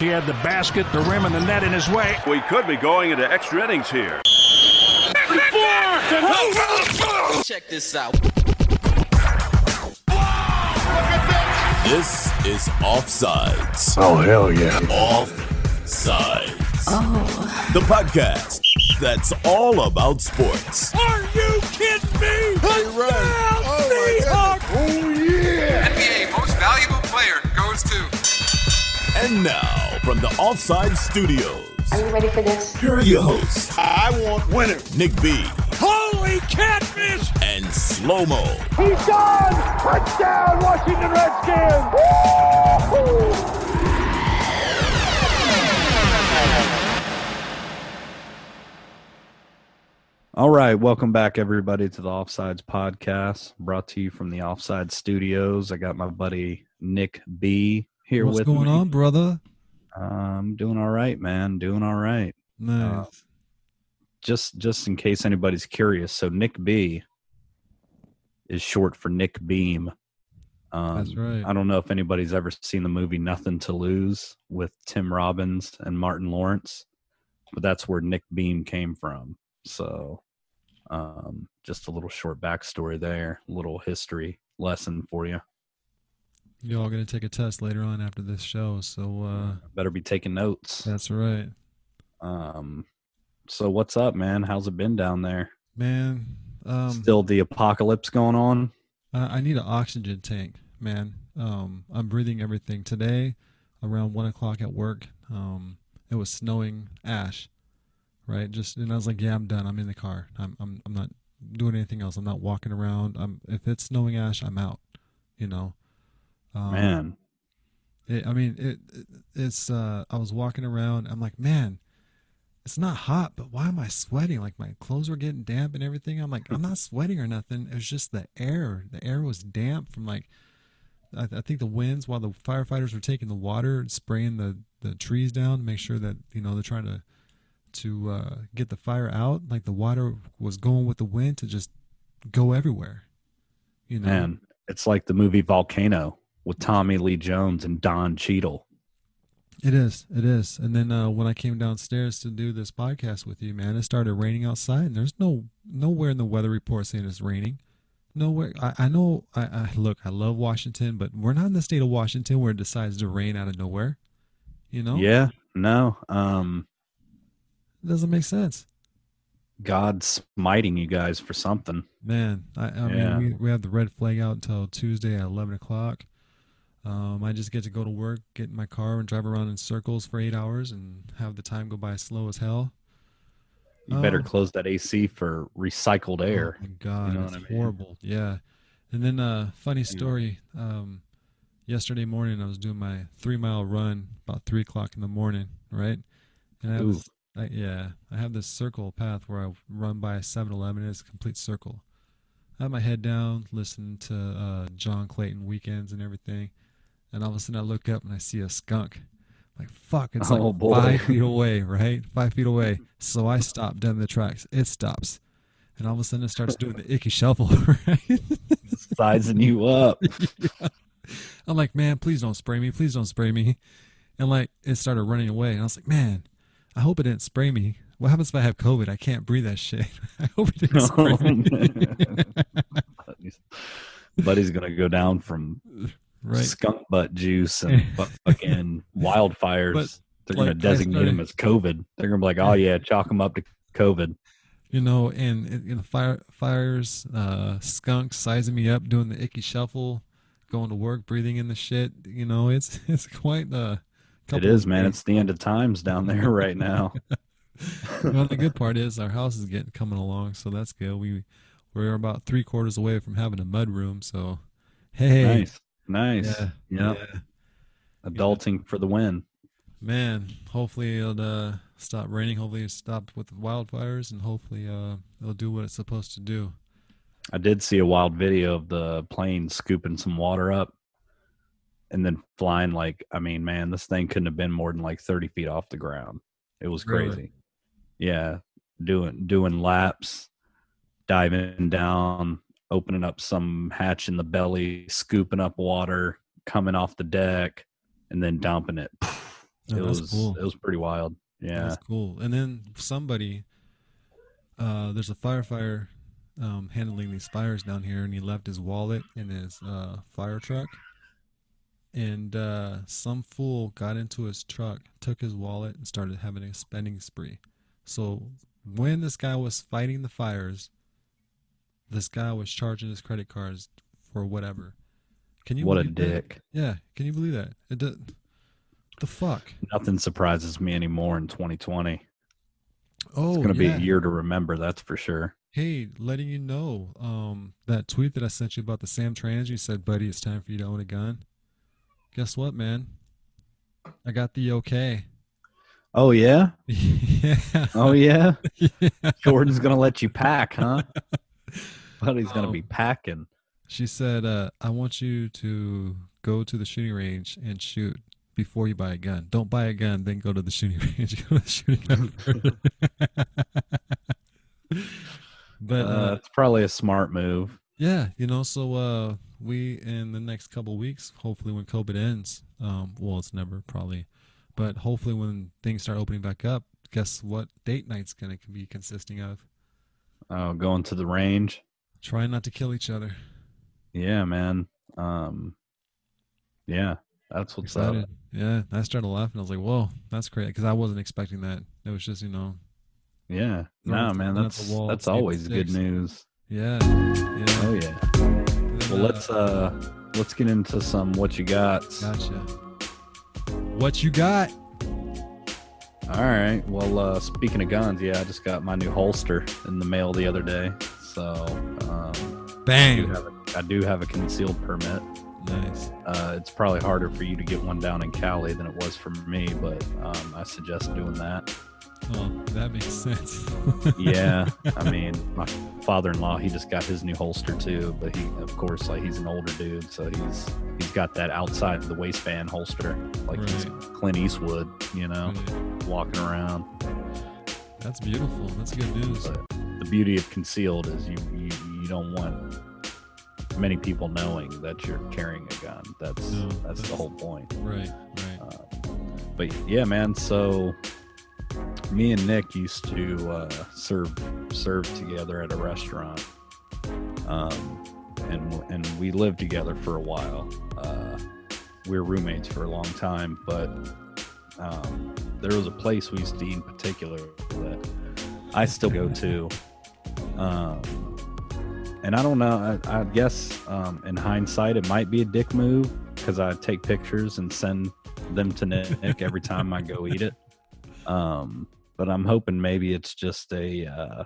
He had the basket, the rim, and the net in his way. We could be going into extra innings here. Check this out. This is Offsides. Oh, hell yeah. Offsides. Oh. The podcast that's all about sports. Are you kidding me? Hey right. Oh, oh, yeah. NBA Most Valuable Player goes to. And now, from the Offside Studios, Are you ready for this? here are your hosts, I want winners. Nick B Holy catfish! and Slow Mo. He's gone. Touchdown, Washington Redskins. Woo! All right, welcome back everybody to the Offsides podcast, brought to you from the Offside Studios. I got my buddy Nick B here What's with me. What's going on, brother? I'm doing all right, man. Doing all right. Nice. Just just in case anybody's curious, so Nick B is short for Nick Beam. Um, That's right. I don't know if anybody's ever seen the movie Nothing to Lose with Tim Robbins and Martin Lawrence, but that's where Nick Beam came from. So, um, just a little short backstory there, little history lesson for you. Y'all gonna take a test later on after this show, so uh Better be taking notes. that's right. Um, so what's up, man? How's it been down there? Man, um Still the apocalypse going on? I, I need an oxygen tank, man. Um I'm breathing everything. Today, around one o'clock at work, um, it was snowing ash. Right? Just and I was like, Yeah, I'm done. I'm in the car. I'm I'm I'm not doing anything else. I'm not walking around. I'm if it's snowing ash, I'm out. You know. Um, Man, It, I mean, it, it it's. Uh, I was walking around. I'm like, man, it's not hot, but why am I sweating? Like my clothes were getting damp and everything. I'm like, I'm not sweating or nothing. It was just the air. The air was damp from like, I, I think the winds while the firefighters were taking the water and spraying the the trees down to make sure that you know they're trying to to uh, get the fire out. Like the water was going with the wind to just go everywhere. You know, man, it's like the movie Volcano with Tommy Lee Jones and Don Cheadle. It is. It is. And then uh, when I came downstairs to do this podcast with you, man, it started raining outside, and there's no nowhere in the weather report saying it's raining. Nowhere. I, I know. I, I look. I love Washington, but we're not in the state of Washington where it decides to rain out of nowhere. You know. Yeah, no, um, It doesn't make sense, God's smiting you guys for something. man. I, I Yeah. mean, we we have the red flag out until Tuesday at eleven o'clock. Um, I just get to go to work, get in my car, and drive around in circles for eight hours, and have the time go by slow as hell. You better Oh. close that AC for recycled air. Oh my god, know it's I mean? horrible. Yeah. And then uh funny story, um yesterday morning I was doing my three mile run about three o'clock in the morning, right? And I Ooh. this, I, yeah, I have this circle path where I run by a 7-Eleven. It's a complete circle. I have my head down, listening to uh, John Clayton weekends and everything, and all of a sudden I look up and I see a skunk. Like fuck, it's Oh, like boy. five feet away, right? Five feet away. So I stop down the tracks. It stops, and all of a sudden it starts doing the Ickey Shuffle. Right? Sizing you up. I'm like, man, please don't spray me. Please don't spray me. And like it started running away, and I was like, man, I hope it didn't spray me. What happens if I have COVID? I can't breathe that shit. I hope it didn't spray me. Buddy's gonna go down from right? skunk butt juice and fucking wildfires. But, They're gonna designate him started- as COVID. They're gonna be like, oh yeah, chalk them up to COVID. you know, and you know, fire, fires, uh, skunks sizing me up, doing the Ickey Shuffle, going to work, breathing in the shit. You know, it's it's quite a. It is, man. days. It's the end of times down there right now. well, the good part is our house is getting coming along, so that's good. We we're about three quarters away from having a mud room, so hey, Nice, nice. yeah, Yep. yeah. Adulting for the win. Man, hopefully it'll uh, stop raining. Hopefully it stopped with the wildfires, and hopefully uh, it'll do what it's supposed to do. I did see a wild video of the plane scooping some water up and then flying like I mean, man, this thing couldn't have been more than like 30 feet off the ground. It was Really? crazy. Yeah. Doing doing laps, diving down, opening up some hatch in the belly, scooping up water, coming off the deck, and then dumping it. Oh, it was cool. it was pretty wild. Yeah. That's cool. And then somebody, uh, there's a firefighter um, handling these fires down here, and he left his wallet in his uh, fire truck. And uh, some fool got into his truck, took his wallet, and started having a spending spree. So when this guy was fighting the fires, this guy was charging his credit cards for whatever. Can you What a believe that? dick. Yeah, can you believe that? It does, the fuck? Nothing surprises me anymore in 2020. Oh, It's going to be a year to remember, that's for sure. Hey, letting you know, um, that tweet that I sent you about the SamTrans, you said, buddy, it's time for you to own a gun. Guess what, man? I got the okay. Oh yeah. yeah. Oh yeah. yeah. Jordan's going to let you pack, huh? Going to Um, be packing. She said, uh, I want you to go to the shooting range and shoot before you buy a gun. Don't buy a gun, then go to the shooting range. go to the shooting gun but Uh, uh, it's probably a smart move. Yeah, you know, so uh we in the next couple weeks, hopefully when COVID ends, um well it's never probably, but hopefully when things start opening back up, guess what date night's gonna be consisting of? Oh, going to the range. Trying not to kill each other. Yeah, man. Um, yeah, that's what's Excited. up. Yeah, I started laughing. I was like, "Whoa, that's great!" Because I wasn't expecting that. It was just, you know, Yeah, no, man, that's wall, that's always good news. yeah, yeah. Oh yeah. And, Well, let's uh, let's get into some what you got. Gotcha. What you got? All right. Well, uh, speaking of guns, yeah, I just got my new holster in the mail the other day. So um, I, do have a, I do have a concealed permit. Nice. Uh, it's probably harder for you to get one down in Cali than it was for me, but um, I suggest doing that. Oh, that makes sense. Yeah, I mean, my father-in-law he just got his new holster too, but he, of course, like he's an older dude, so he's he's got that outside the waistband holster, like he's Clint Eastwood, you know, Right. walking around. That's beautiful. That's good news. But the beauty of concealed is you, you you don't want many people knowing that you're carrying a gun. That's No, that's, that's- the whole point. Right, right. Uh, but yeah, man. So me and Nick used to uh, serve serve together at a restaurant, um, and and we lived together for a while. Uh, we were roommates for a long time, but um, there was a place we used to eat in particular that I still go to. Um, and I don't know. I, I guess um, in hindsight, it might be a dick move because I take pictures and send them to Nick every time I go eat it. Um, but I'm hoping maybe it's just a uh,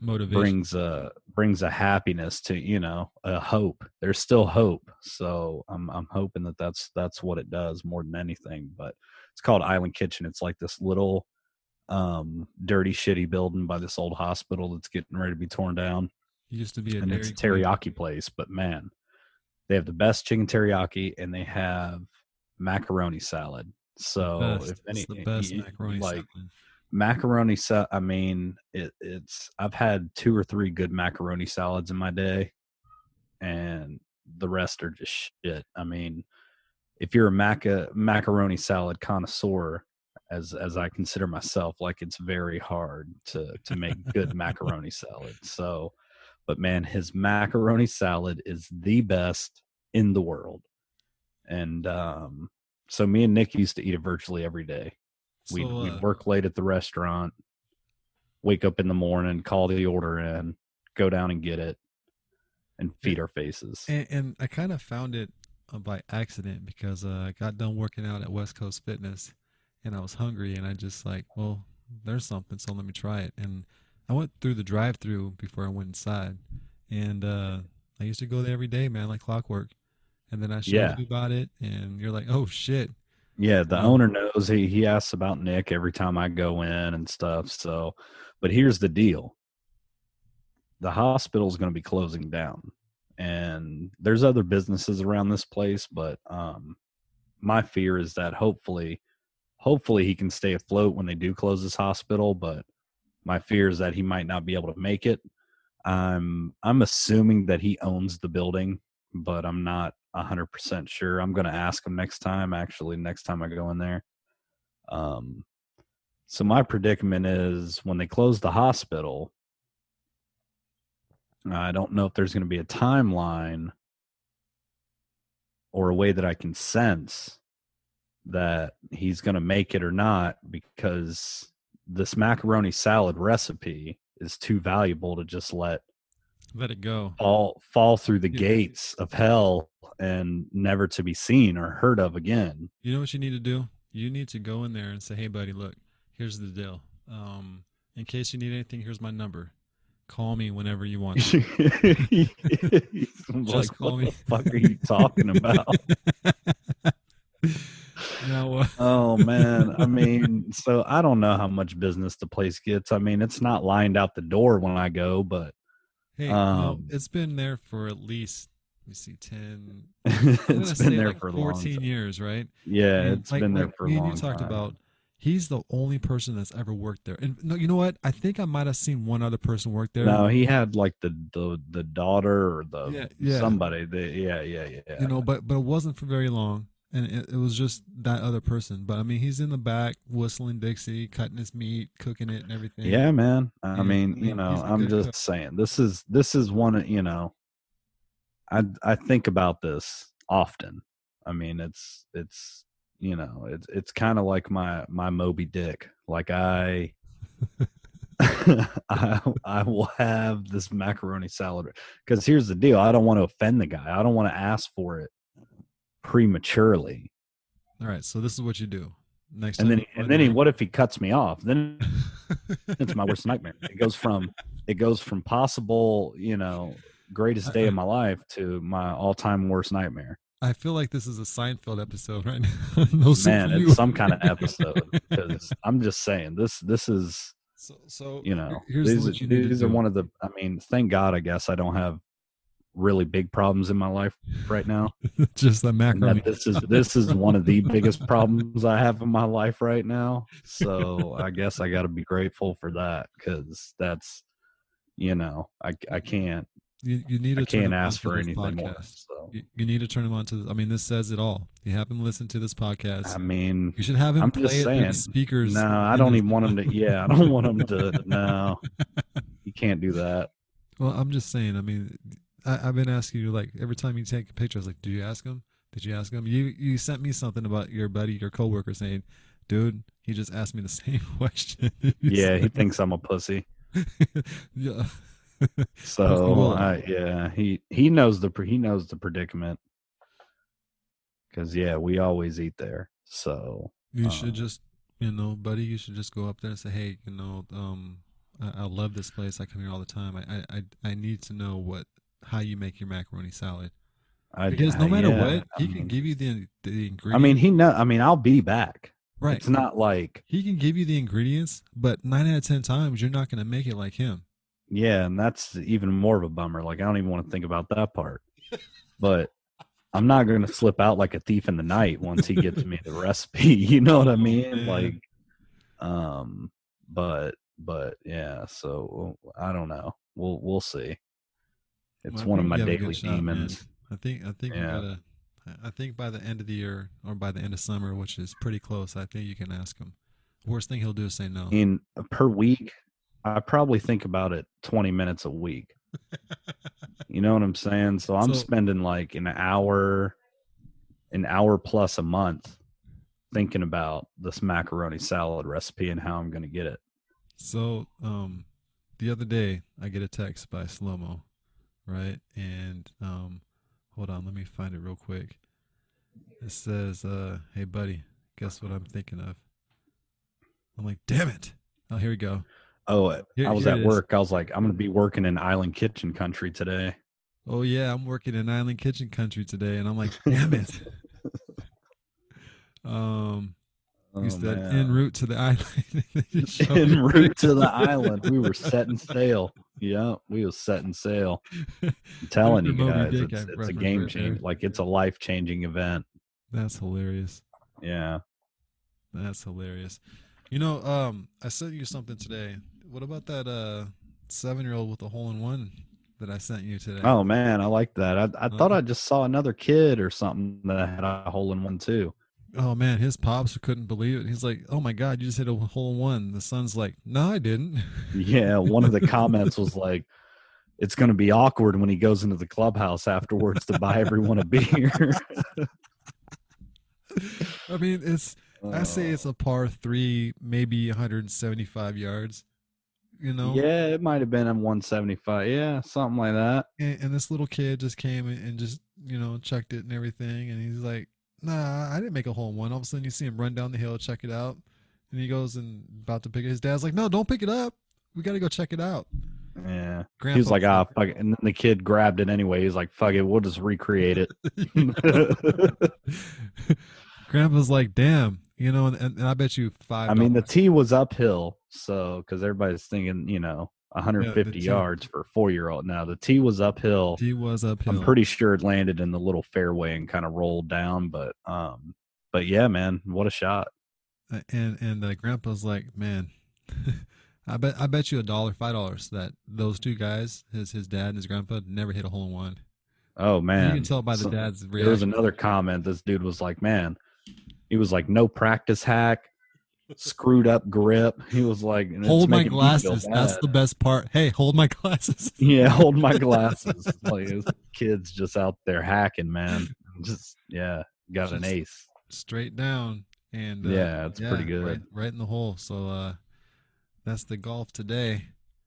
Motivation. brings a brings a happiness to you know a hope. There's still hope, so I'm I'm hoping that that's that's what it does more than anything. But it's called Island Kitchen. It's like this little um dirty shitty building by this old hospital that's getting ready to be torn down used to be a and it's a Dairy Queen. teriyaki place, but man, they have the best chicken teriyaki and they have macaroni salad. So Best. if any the best y- y- macaroni like salad. macaroni salad, I mean, it, it's I've had two or three good macaroni salads in my day, and the rest are just shit. I mean, if you're a maca macaroni salad connoisseur, as as I consider myself, like it's very hard to to make good macaroni salad. So, but man, his macaroni salad is the best in the world. And um, so me and Nick used to eat it virtually every day. We'd, So, we'd uh, work late at the restaurant, wake up in the morning, call the order in, go down and get it, and feed our faces. And, and I kind of found it uh, by accident because uh, I got done working out at West Coast Fitness and I was hungry and I just like, well, there's something, so let me try it. And I went through the drive through before I went inside. And uh, I used to go there every day, man, like clockwork. And then I showed Yeah. you about it and you're like, oh shit. Yeah, the Um, owner knows he he asks about Nick every time I go in and stuff. So, but here's the deal: the hospital's going to be closing down, and there's other businesses around this place. But um, my fear is that hopefully, hopefully he can stay afloat when they do close this hospital. But my fear is that he might not be able to make it. I'm I'm assuming that he owns the building, but I'm not hundred percent sure. I'm gonna ask him next time. Actually, next time I go in there, Um, so my predicament is when they close the hospital, I don't know if there's going to be a timeline or a way that I can sense that he's going to make it or not because this macaroni salad recipe is too valuable to just let Let it go. fall fall through the Yeah. gates of hell and never to be seen or heard of again. You know what you need to do? You need to go in there and say, "Hey, buddy, look, here's the deal. Um, in case you need anything, here's my number. Call me whenever you want." He's like, call what me." the fuck are you talking about? uh, oh man, I mean, so I don't know how much business the place gets. I mean, it's not lined out the door when I go, but hey, no, Um, it's been there for at least let me see, 10, it's been there like for a long 14 time. years, right? Yeah, And it's like- been there like for a long you talked time. about he's the only person that's ever worked there. And no, you know what? I think I might have seen one other person work there. No, he had like the the the daughter or the Yeah, yeah. somebody. The, yeah, yeah, yeah. you know, but but it wasn't for very long, and it, it was just that other person. But I mean, he's in the back whistling Dixie, cutting his meat, cooking it, and everything. Yeah, man. I Yeah, mean, you know, I'm just cook. saying this is this is one of you know, I I think about this often. I mean, it's it's you know, it's it's kind of like my my Moby Dick. Like I. I, I will have this macaroni salad because here's the deal. I don't want to offend the guy. I don't want to ask for it prematurely. All right, so this is what you do next. And then, and then he, what if he cuts me off? Then it's my worst nightmare. It goes from it goes from possible, you know, greatest day of my life to my all time worst nightmare. I feel like this is a Seinfeld episode right now. no Man, it's some kind of episode I'm just saying this. This is So, so you know here's these, you these are do. one of the. I mean, thank God. I guess I don't have really big problems in my life right now. just the that this is this is one of the biggest problems I have in my life right now. So I guess I got to be grateful for that because that's, you know, I I can't You, you need to I can't ask for anything more. So You, you need to turn him on to. I mean, this says it all. You have him listen to this podcast. I mean, you should have him I'm play just it through the saying. speakers. no, I don't even want him to. Yeah, I don't want him to. No, you can't do that. Well, I'm just saying. I mean, I, I've been asking you like every time you take a picture. I was like, "Did you ask him? Did you ask him?" You you sent me something about your buddy, your coworker, saying, "Dude, he just asked me the same question." Yeah, he thinks I'm a pussy. yeah. So I, yeah, he he knows the he knows the predicament. Because yeah, we always eat there. So You Uh, should just, you know, buddy, you should just go up there and say, "Hey, you know, um, I, I love this place. I come here all the time. I, I, I need to know what how you make your macaroni salad I because no I- matter yeah, what, he I can give you the the ingredients. I mean, he know. I mean, I'll be back. right? It's not like He can give you the ingredients, but nine out of ten times you're not going to make it like him. yeah, and that's even more of a bummer. Like I don't even want to think about that part. But I'm not going to slip out like a thief in the night once he gives me the recipe. You know what I mean? man. Like, um, but but yeah. So I don't know. We'll we'll see. It's Well, one of my you have a daily shot, man. demons. I think I think Yeah. gotta. I think by the end of the year or by the end of summer, which is pretty close, I think you can ask him. Worst thing he'll do is say no. In per week, I probably think about it 20 minutes a week. You know what I'm saying? So I'm So- spending like an hour, an hour plus a month thinking about this macaroni salad recipe and how I'm going to get it. So, um, the other day I get a text by Slomo, right? And um, hold on, let me find it real quick. It says, uh, "Hey, buddy, guess what I'm thinking of?" I'm like, "Damn it!" Oh, here we go. Oh, Here- I was at it is. work. I was like, I'm going to be working in Island Kitchen Country today. Oh yeah, I'm working in Island Kitchen Country today, and I'm like, "Damn it!" um, you Oh, said man. en route to the island. En route to the island. We were setting sail. Yeah, we was setting sail. I'm telling you guys, it's, it's a game right there. change. Like it's a life changing event. That's hilarious. Yeah. That's hilarious. You know, um, I sent you something today. What about that uh seven year old with a hole in one that I sent you today? Oh man, I like that. I, I thought Uh-huh. I just saw another kid or something that had a hole in one too. Oh man, his pops couldn't believe it. He's like, oh my god, you just hit a hole one. The son's like, no, I didn't. Yeah, one of the comments was like, "It's going to be awkward when he goes into the clubhouse afterwards to buy everyone a beer." I mean, it's I say Uh, it's a par three, maybe 175 yards. You know, yeah, it might have been in 175. Yeah, something like that. and, and this little kid just came and just you know checked it and everything, and he's like, "Nah, I didn't make a hole in one." All of a sudden, you see him run down the hill, check it out, and he goes and about to pick it. His dad's like, "No, don't pick it up. We got to go check it out." Yeah. he was like, "Ah, fuck it," and then the kid grabbed it anyway. He's like, "Fuck it, we'll just recreate it." Grandpa's like, "Damn." You know, and, and I bet you five. I mean, the tee was uphill, so because everybody's thinking, you know, 150 tee. yards for a four year old. Now the tee was uphill. He was uphill. I'm pretty sure it landed in the little fairway and kind of rolled down, but um, but yeah, man, what a shot! And and uh, grandpa's like, man, I bet I bet you a dollar, five dollars that those two guys, his his dad and his grandpa, never hit a hole in one. Oh man, you can tell by the So- dad's There was another comment. This dude was like, "Man, he was like no practice hack, screwed up grip." He was like, hold my making me feel glasses. That's the best part. Hey, hold my glasses. yeah, hold my glasses. like kids just out there hacking, man. Just yeah, got an ace. Straight down. And uh, Yeah, it's pretty good. Right, right in the hole. So uh that's the golf today.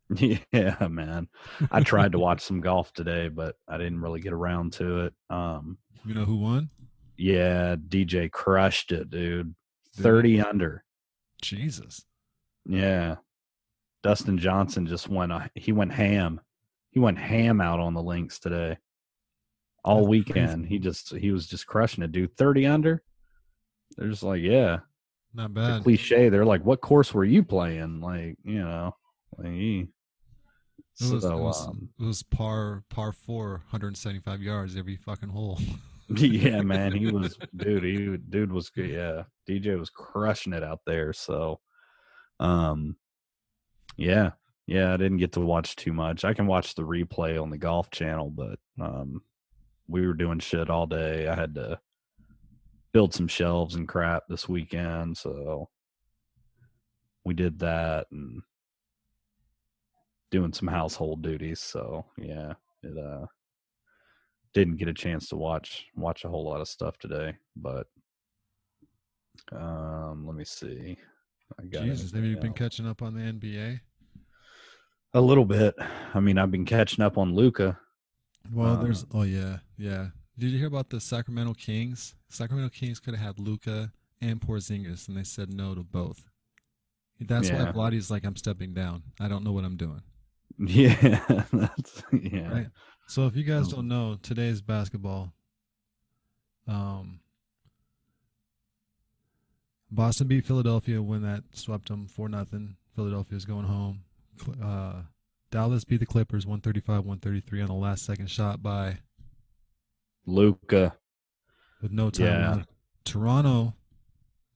Yeah, man. I tried to watch some golf today, but I didn't really get around to it. Um, You know who won? yeah, DJ crushed it, dude. He? 30 under. Jesus. Yeah. Dustin Johnson just went uh, he went ham. He went ham out on the links today. All That's weekend. crazy. He just he was just crushing it, dude. 30 under. They're just like, yeah. Not bad. cliche. They're like, what course were you playing? Like, you know. Like, he- It was, so it was, um it was par par four, 175 yards every fucking hole. yeah, man, he was dude. He dude was good. Yeah, DJ was crushing it out there. So, um, yeah, yeah. I didn't get to watch too much. I can watch the replay on the Golf Channel, but um, we were doing shit all day. I had to build some shelves and crap this weekend, so we did that and doing some household duties. So yeah, it uh didn't get a chance to watch watch a whole lot of stuff today, but um let me see. I got Jesus, have you been catching up on the NBA? a little bit. I mean, I've been catching up on Luka. Well, Uh, there's oh yeah, yeah. Did you hear about the Sacramento Kings? Sacramento Kings could have had Luka and Porzingis, and they said no to both. That's Yeah. why Vlade's like, I'm stepping down. I don't know what I'm doing. Yeah, that's yeah. Right. So if you guys Oh. don't know, today's basketball. Um, Boston beat Philadelphia when that swept them for nothing. Philadelphia's going home. Uh, Dallas beat the Clippers 135-133 on the last second shot by Luka. with no time Yeah. left. Toronto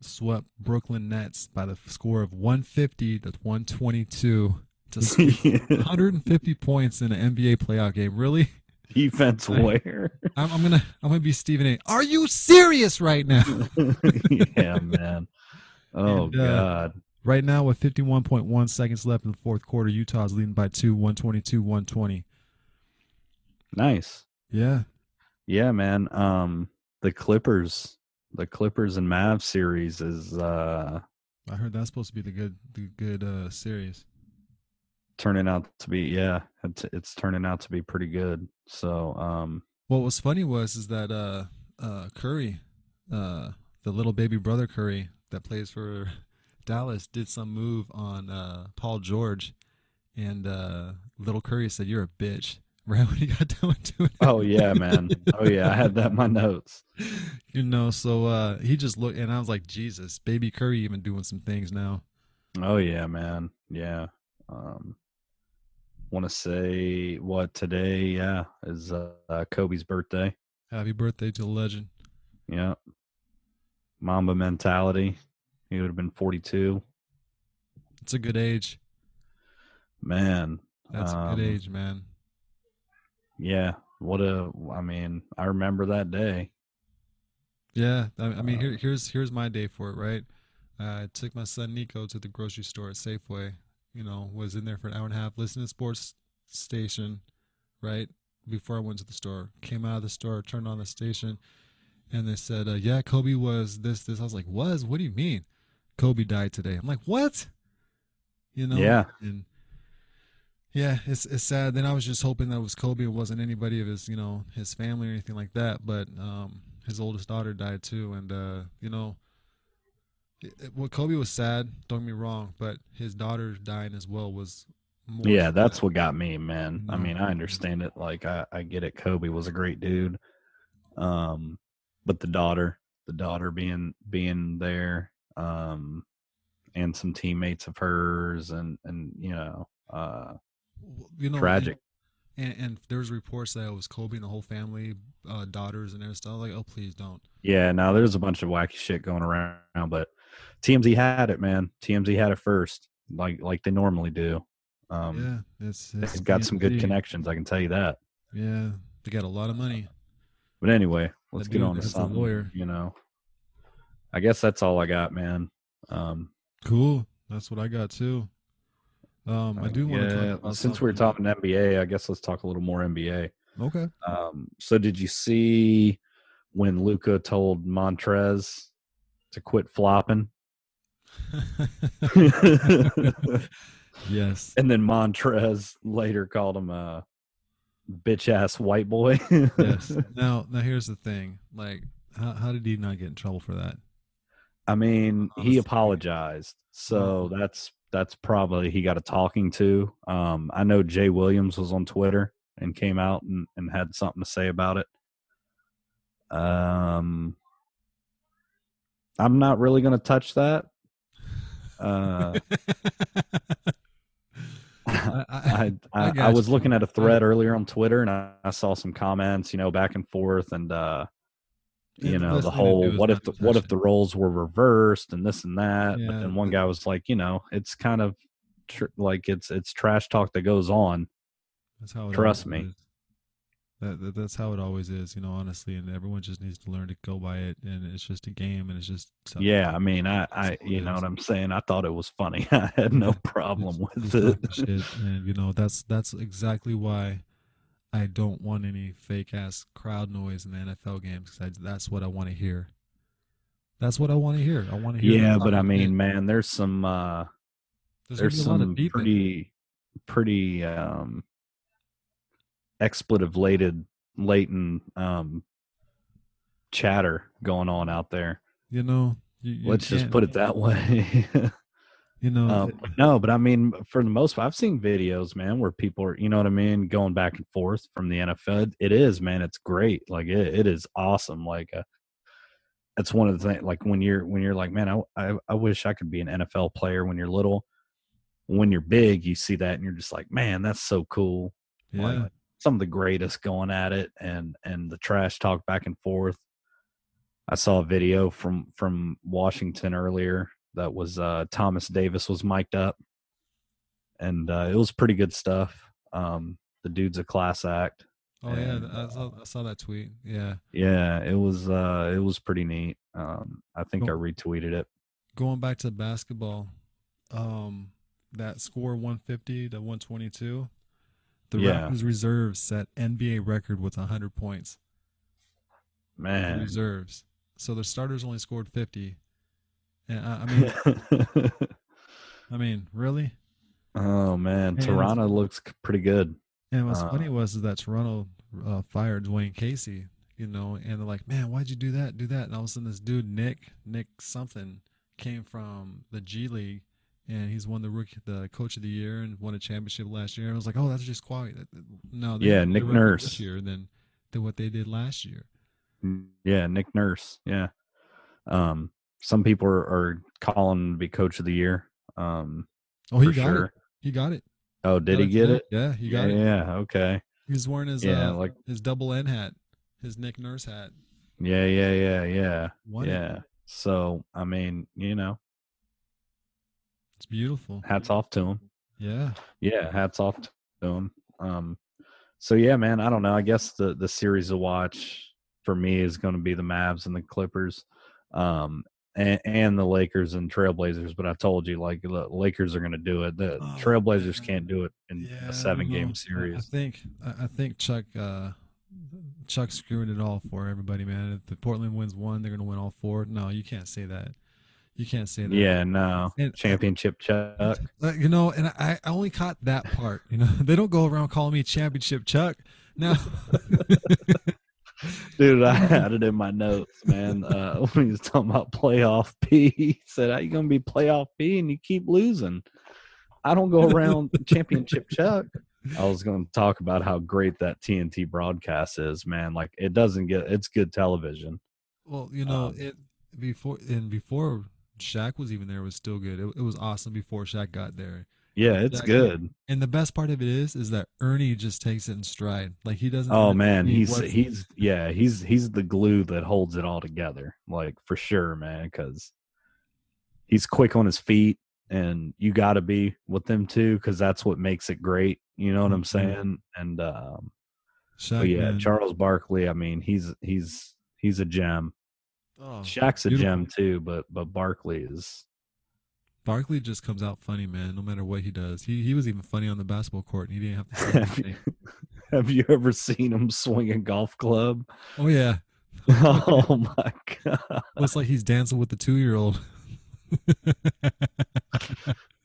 swept Brooklyn Nets by the score of 150 to 122 to sweep 150 points in an NBA playoff game. Really? Defense I- where? I'm, I'm gonna I'm gonna be Stephen A. Are you serious right now? yeah, man. Oh And, uh, god. right now, with 51.1 seconds left in the fourth quarter, Utah's leading by two, 122, 120. Nice. Yeah, Yeah, man. Um the Clippers, the Clippers and Mavs series is uh I heard that's supposed to be the good the good uh series. Turning out to be yeah, it's, it's turning out to be pretty good. So, um What was funny was is that uh uh Curry, uh the little baby brother Curry that plays for Dallas did some move on uh Paul George and uh little Curry said you're a bitch right when he got done doing it. oh yeah, man. Oh yeah, I had that in my notes. you know so uh he just looked and I was like Jesus baby Curry even doing some things now. Oh yeah, man. Yeah. Um want to say what today, yeah, is uh, uh Kobe's birthday. Happy birthday to the legend. Yeah. Mamba mentality. He would have been 42. It's a good age. Man. That's a um, good age, man. Yeah. What a I mean, I remember that day. Yeah, I, I mean, Uh, here, here's here's my day for it. Right, uh, I took my son Nico to the grocery store at Safeway. You know, was in there for an hour and a half, listening to sports station. Right before I went to the store, came out of the store, turned on the station, and they said, uh, "Yeah, Kobe was this this." I was like, "Was? What do you mean? Kobe died today?" I'm like, "What?" You know? Yeah. And yeah, it's it's sad. Then I was just hoping that it was Kobe. It wasn't anybody of his, you know, his family or anything like that. But um, his oldest daughter died too, and uh, you know, well, Kobe was sad. Don't get me wrong, but his daughter dying as well was. More Yeah, sad. that's what got me, man. I mean, I understand it. Like, I, I get it. Kobe was a great dude. Um, but the daughter, the daughter being being there, um, and some teammates of hers, and and you know, uh, you know, tragic. And, and there's reports that it was Kobe and the whole family, uh, daughters and everything. Like, oh, please don't. Yeah, now there's a bunch of wacky shit going around, but TMZ had it, man. TMZ had it first, like like they normally do. Um, yeah, it's, it's they've got some good connections, I can tell you that. Yeah, they got a lot of money. But anyway, let's That get on to something. lawyer. You know, I guess that's all I got, man. Um, Cool. That's what I got too. Um, I do want to yeah, talk about since we we're talking NBA, I guess let's talk a little more NBA. Okay. Um, so did you see when Luka told Montrez to quit flopping? yes. And then Montrez later called him a bitch ass white boy. Yes. Now, now here's the thing. Like, how how did he not get in trouble for that? I mean, Honestly. he apologized. So that's that's probably he got a talking to. Um, I know Jay Williams was on Twitter and came out and, and had something to say about it. Um, I'm not really going to touch that. Uh, I, I, I I, was looking at a thread earlier on Twitter and I, saw some comments, you know, back and forth, and uh, you know, the thing to do whole what if the, what if the roles were reversed and this and that. Yeah, but then one guy was like, you know, it's kind of tr- like it's it's trash talk that goes on. That's how it Trust me. is. That, that that's how it always is, you know. Honestly, and everyone just needs to learn to go by it. And it's just a game, and it's just Yeah, I mean, I, I, you know what I'm saying. I thought it was funny. I had no problem with it. and you know that's that's exactly why I don't want any fake ass crowd noise in the NFL games because that's what I want to hear. That's what I want to hear. I want to hear. Yeah, but I mean, man, there's some uh there's, there's gonna a lot some pretty pretty um expletive laden latent um chatter going on out there. You know, you, you Let's just put it that way. You know, um, but no, but I mean, for the most part, I've seen videos, man, where people are, you know what I mean, going back and forth from the NFL. It is, man, it's great. Like it, it is awesome. Like uh, that's one of the things. Like when you're when you're like, man, I, I I wish I could be an NFL player. When you're little, when you're big, you see that and you're just like, man, that's so cool. yeah, Like, some of the greatest going at it, and and the trash talk back and forth. I saw a video from from Washington earlier that was uh Thomas Davis was mic'd up, and uh, it was pretty good stuff. Um, the dude's a class act. oh yeah, I saw I saw that tweet. Yeah, Yeah, it was uh it was pretty neat. Um, I think I retweeted it. going back to basketball, um, that score 150 to 122, the Yeah. Raptors reserves set NBA record with 100 points. Man, reserves. So their starters only scored 50. And I, I mean, I mean, really? oh man, And- Toronto looks pretty good. And what's Uh, funny was is that Toronto uh, fired Dwane Casey, you know, and they're like, man, why'd you do that? Do that? And all of a sudden, this dude Nick Nick something came from the G League, and he's won the rookie, the coach of the year, and won a championship last year. And I was like, oh, that's just quiet. No, they Yeah, Nick Nurse. this year than than what they did last year. Yeah, Nick Nurse. Yeah. Um, some people are, are calling him to be coach of the year. Um, Oh, he got sure. it. He got it. Oh, did he get today. it? Yeah, he yeah, got it. yeah. Okay. He's wearing his Yeah, uh, like- his double N hat, his Nick Nurse hat. Yeah, yeah, yeah, yeah, Won it. yeah. So, I mean, you know, beautiful. hats off to him. Yeah. Yeah, hats off to him. Um, so yeah, man, I don't know. I guess the the series to watch for me is going to be the Mavs and the Clippers, um, and, and the Lakers and Trailblazers. But I told you, like the Lakers are going to do it. The Oh, Trailblazers man. can't do it in Yeah, a seven-game I- I series. think I think Chuck uh, Chuck screwing it all for everybody, man. If the Portland wins one, they're gonna win all four. No, you can't say that. You can't say that. Yeah, no And- championship Chuck. Uh, you know, and I, I only caught that part. You know, they don't go around calling me championship Chuck. No. Dude, I had it in my notes, man. Uh, when he was talking about playoff P, he said, "How you gonna be playoff P and you keep losing?" I don't go around championship Chuck. I was going to talk about how great that TNT broadcast is, man. Like it doesn't get it's good television. well, you know, Um, it before and before Shaq was even there, was still good. It, it was awesome before Shaq got there. Yeah, it's Exactly. good. And the best part of it is, is that Ernie just takes it in stride. Like he doesn't. Oh man, he's what- he's yeah, he's he's the glue that holds it all together. Like for sure, man, because he's quick on his feet, and you got to be with them too, because that's what makes it great. You know what I'm Mhm. saying? And um, Shaq, yeah, man. Charles Barkley. I mean, he's he's he's a gem. Oh, Shaq's a beautiful. gem too, but but Barkley is. Barkley just comes out funny, man. No matter what he does, he he was even funny on the basketball court, and he didn't have to. Say Have you, have you ever seen him swing a golf club? oh yeah, Oh my god! looks like he's dancing with the two year old.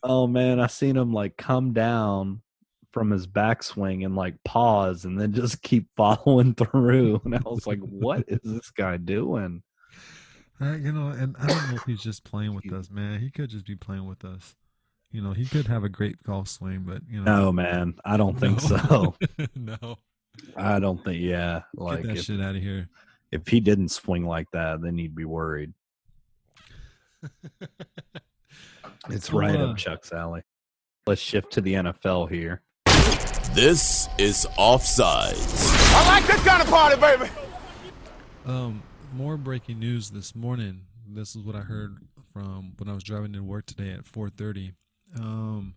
Oh man, I seen him like come down from his backswing and like pause and then just keep following through. And I was like, what is this guy doing? Uh, you know, and I don't know if he's just playing with us, man. He could just be playing with us. You know, he could have a great golf swing, but you know, No, man, I don't think No. so. no, I don't think, yeah. get Like that if, shit out of here. if he didn't swing like that, then he'd be worried. It's So, right uh, up Chuck's alley. Let's shift to the NFL here. This is Offsides. I like this kind of party, baby. Um, more breaking news this morning. This is what I heard from when I was driving to work today at 4:30. Um,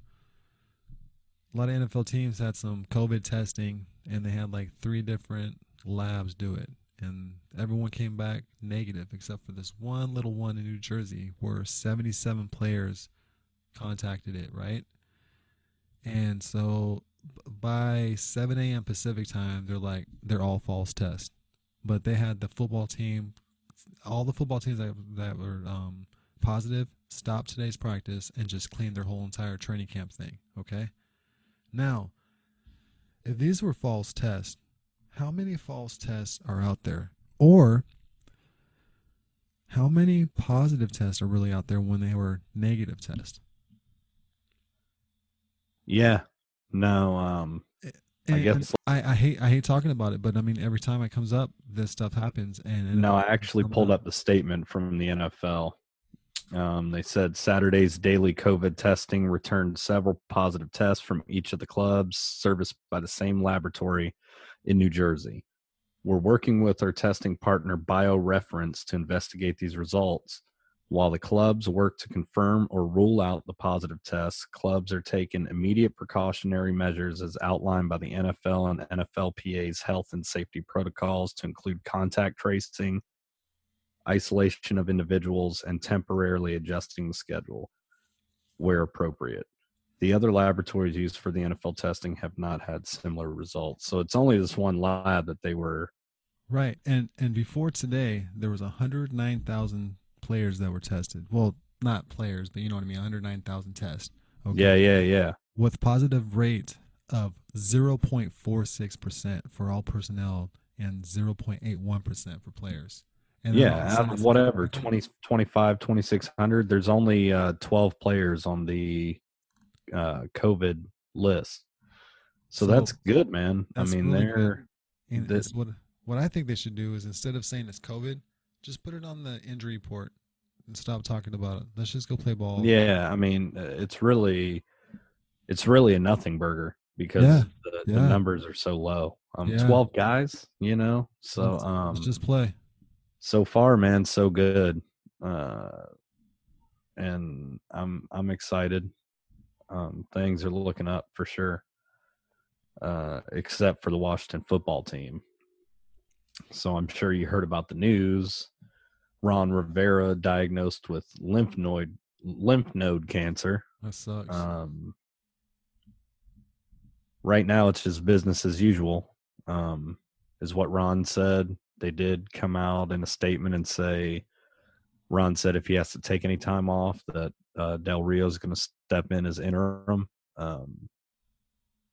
a lot of NFL teams had some COVID testing, and they had like three different labs do it, and everyone came back negative except for this one little one in New Jersey, where 77 players contacted it, right? And so by 7 a.m. Pacific time, they're like they're all false tests but they had the football team, all the football teams that, that were um, positive stopped today's practice and just cleaned their whole entire training camp thing. Okay. Now, if these were false tests, how many false tests are out there? Or how many positive tests are really out there when they were negative tests? Yeah. No, um, I guess- I, I hate I hate talking about it, but I mean every time it comes up, this stuff happens. And No, I actually pulled up the statement from the NFL. Um, they said Saturday's daily COVID testing returned several positive tests from each of the clubs serviced by the same laboratory in New Jersey. We're working with our testing partner BioReference to investigate these results. While the clubs work to confirm or rule out the positive tests, clubs are taking immediate precautionary measures as outlined by the NFL and NFLPA's health and safety protocols to include contact tracing, isolation of individuals, and temporarily adjusting the schedule where appropriate. The other laboratories used for the NFL testing have not had similar results. So it's only this one lab that they were Right, and and before today, there was hundred nine thousand players that were tested. Well, not players, but you know what I mean. One hundred nine thousand tests. Okay. Yeah, yeah, yeah. With positive rate of zero point four six percent for all personnel and zero point eight one percent for players. And yeah, out of whatever, like- 20, 25, 2600, there's only uh, 12 players on the uh, COVID list. So, So, that's good, man. I mean, really they're And this- what what I think they should do is instead of saying it's COVID, just put it on the injury report and stop talking about it. Let's just go play ball. Yeah, I mean, uh, it's really, it's really a nothing burger because Yeah, the, the numbers are so low. Um, Yeah. twelve guys, you know. So, Let's- um, let's just play. so far, man, so good. Uh, and I'm I'm excited. Um, things are looking up for sure. Uh, except for the Washington football team. So I'm sure you heard about the news. Ron Rivera diagnosed with lymph node lymph node cancer. That sucks. Um, right now, it's just business as usual, um, is what Ron said. They did come out in a statement and say, Ron said if he has to take any time off, that uh, Del Rio is going to step in as interim. Um,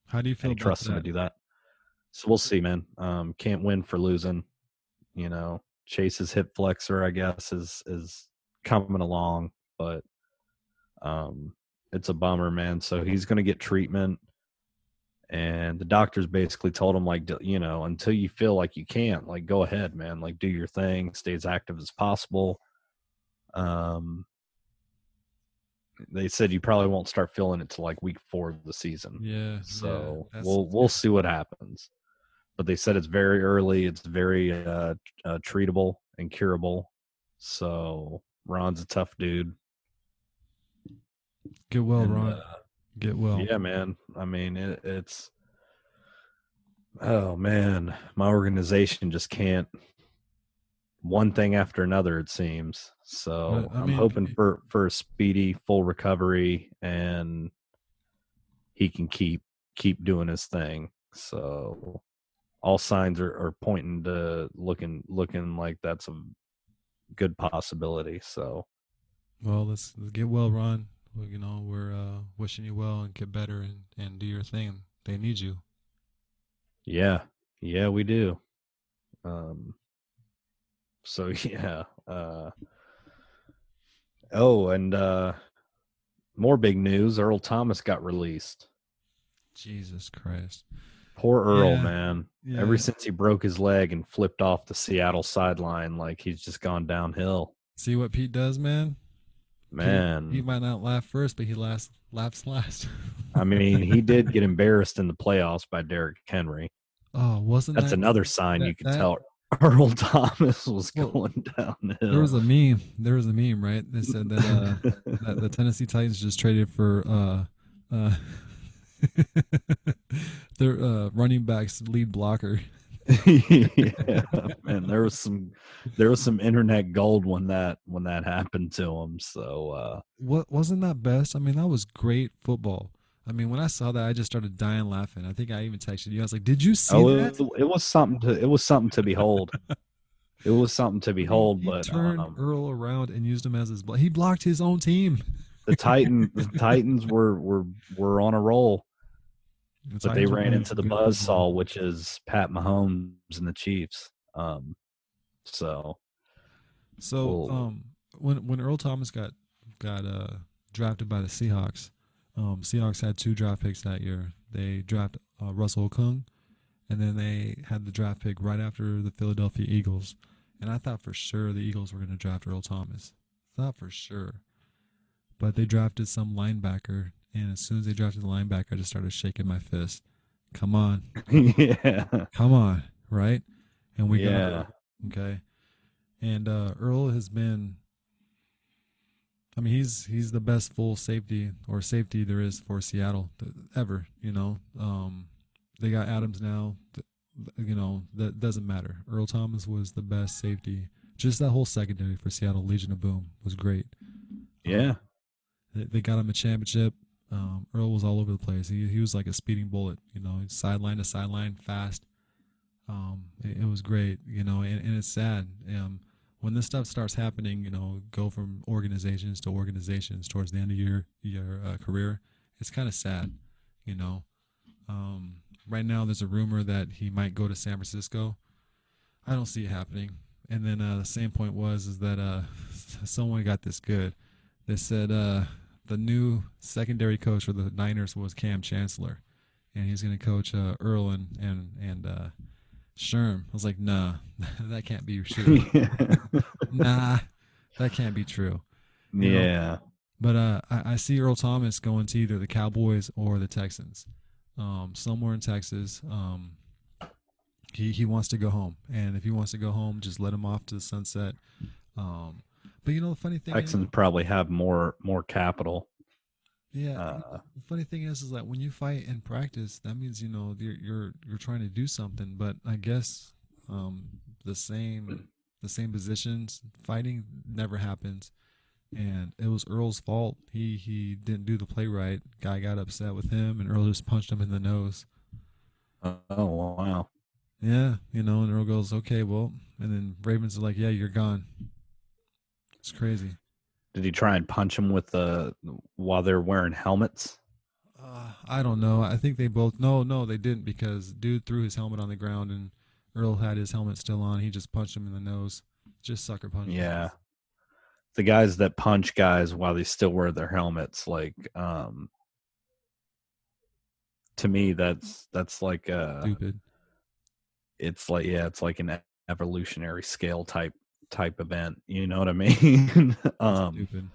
How do you feel and about him to do that. So we'll see, man. Um, can't win for losing. You know, Chase's hip flexor, I guess, is is coming along, but um, it's a bummer, man. So he's going to get treatment, and the doctors basically told him, like, you know, until you feel like you can't, like, go ahead, man. Like, do your thing, stay as active as possible. Um, they said you probably won't start feeling it till like week four of the season. Yeah. So yeah, we'll we'll see what happens. But they said it's very early. It's very uh, uh, treatable and curable. So Ron's a tough dude. get well, And, Ron. uh, get well. yeah, man. I mean, it, it's oh man, my organization just can't one thing after another. It seems so. I I'm mean, hoping for for a speedy full recovery and he can keep keep doing his thing. So all signs are, are pointing to looking looking like that's a good possibility. So Well, let's, let's get well, Ron. You know, we're uh, wishing you well and get better and, and do your thing. They need you. Yeah, yeah, we do. Um, so yeah. Uh, oh, and uh, more big news: Earl Thomas got released. Jesus Christ. Poor Earl, Yeah, man. Yeah. Ever since he broke his leg and flipped off the Seattle sideline, like he's just gone downhill. See what Pete does, man? Pete- Man, He, might not laugh first, but he laughs laughs last. I mean, he did get embarrassed in the playoffs by Derrick Henry. oh, wasn't that? That's that another sign that- you could that- tell Earl Thomas was Well, going downhill. There was a meme. There was a meme, right? They said that uh, that the Tennessee Titans just traded for uh, uh, their uh, running back's lead blocker. yeah, man, there was some there was some internet gold when that when that happened to him. So uh What wasn't that best? I mean, that was great football. I mean, when I saw that, I just started dying laughing. I think I even texted you. I was like, "Did you see oh, that?" it, it was something to it was something to behold. it was something to behold, he but turned um, Earl around and used him as his. Blo- he blocked his own team. the Titan the Titans were were were on a roll, The but they ran into the good buzzsaw, which is Pat Mahomes and the Chiefs. Um, so So, um, when when Earl Thomas got got uh drafted by the Seahawks, um, Seahawks had two draft picks that year. They drafted uh, Russell Okung, and then they had the draft pick right after the Philadelphia Eagles. And I thought for sure the Eagles were going to draft Earl Thomas. Thought for sure, but they drafted some linebacker, and as soon as they drafted the linebacker, I just started shaking my fist. Come on, yeah, come on, right? And we got yeah, Earl, okay. And uh, Earl has been. I mean, he's he's the best full safety or safety there is for Seattle ever. You know, um, they got Adams now. You know that doesn't matter. Earl Thomas was the best safety. Just that whole secondary for Seattle Legion of Boom was great. yeah. They, they got him a championship. Um, Earl was all over the place. He he was like a speeding bullet. You know, sideline to sideline, fast. Um, it, it was great. You know, and, and it's sad. Um, when this stuff starts happening, you know, go from organizations to organizations towards the end of your your uh, career. It's kind of sad. You know, um, right now there's a rumor that he might go to San Francisco. I don't see it happening. And then uh, the same point was is that uh, someone got this good. They said uh, the new secondary coach for the Niners was Kam Chancellor, and he's going to coach uh, Earl and and and uh, Sherm. I was like, nah, that can't be true. nah, that can't be true. You know? yeah. But uh, I, I see Earl Thomas going to either the Cowboys or the Texans, um, somewhere in Texas. Um, he he wants to go home, and if he wants to go home, just let him off to the sunset. Um, but you know the funny thing, is, Texans probably have more more capital. yeah. Uh, the funny thing is, is that when you fight in practice, that means you know you're you're you're trying to do something. But I guess um, the same the same positions. Fighting never happens, and it was Earl's fault. He he didn't do the play right. Guy got upset with him, and Earl just punched him in the nose. Oh wow. Yeah, you know, and Earl goes, "Okay, well," and then Ravens are like, "Yeah, you're gone." It's crazy. Did he try and punch him with the while they're wearing helmets? Uh, I don't know. I think they both. No, no, they didn't because dude threw his helmet on the ground and Earl had his helmet still on. He just punched him in the nose. Just sucker punch. Yeah. The guys that punch guys while they still wear their helmets, like um to me that's that's like uh Stupid. it's like yeah, it's like an evolutionary scale type type event. You know what I mean? um Stupid.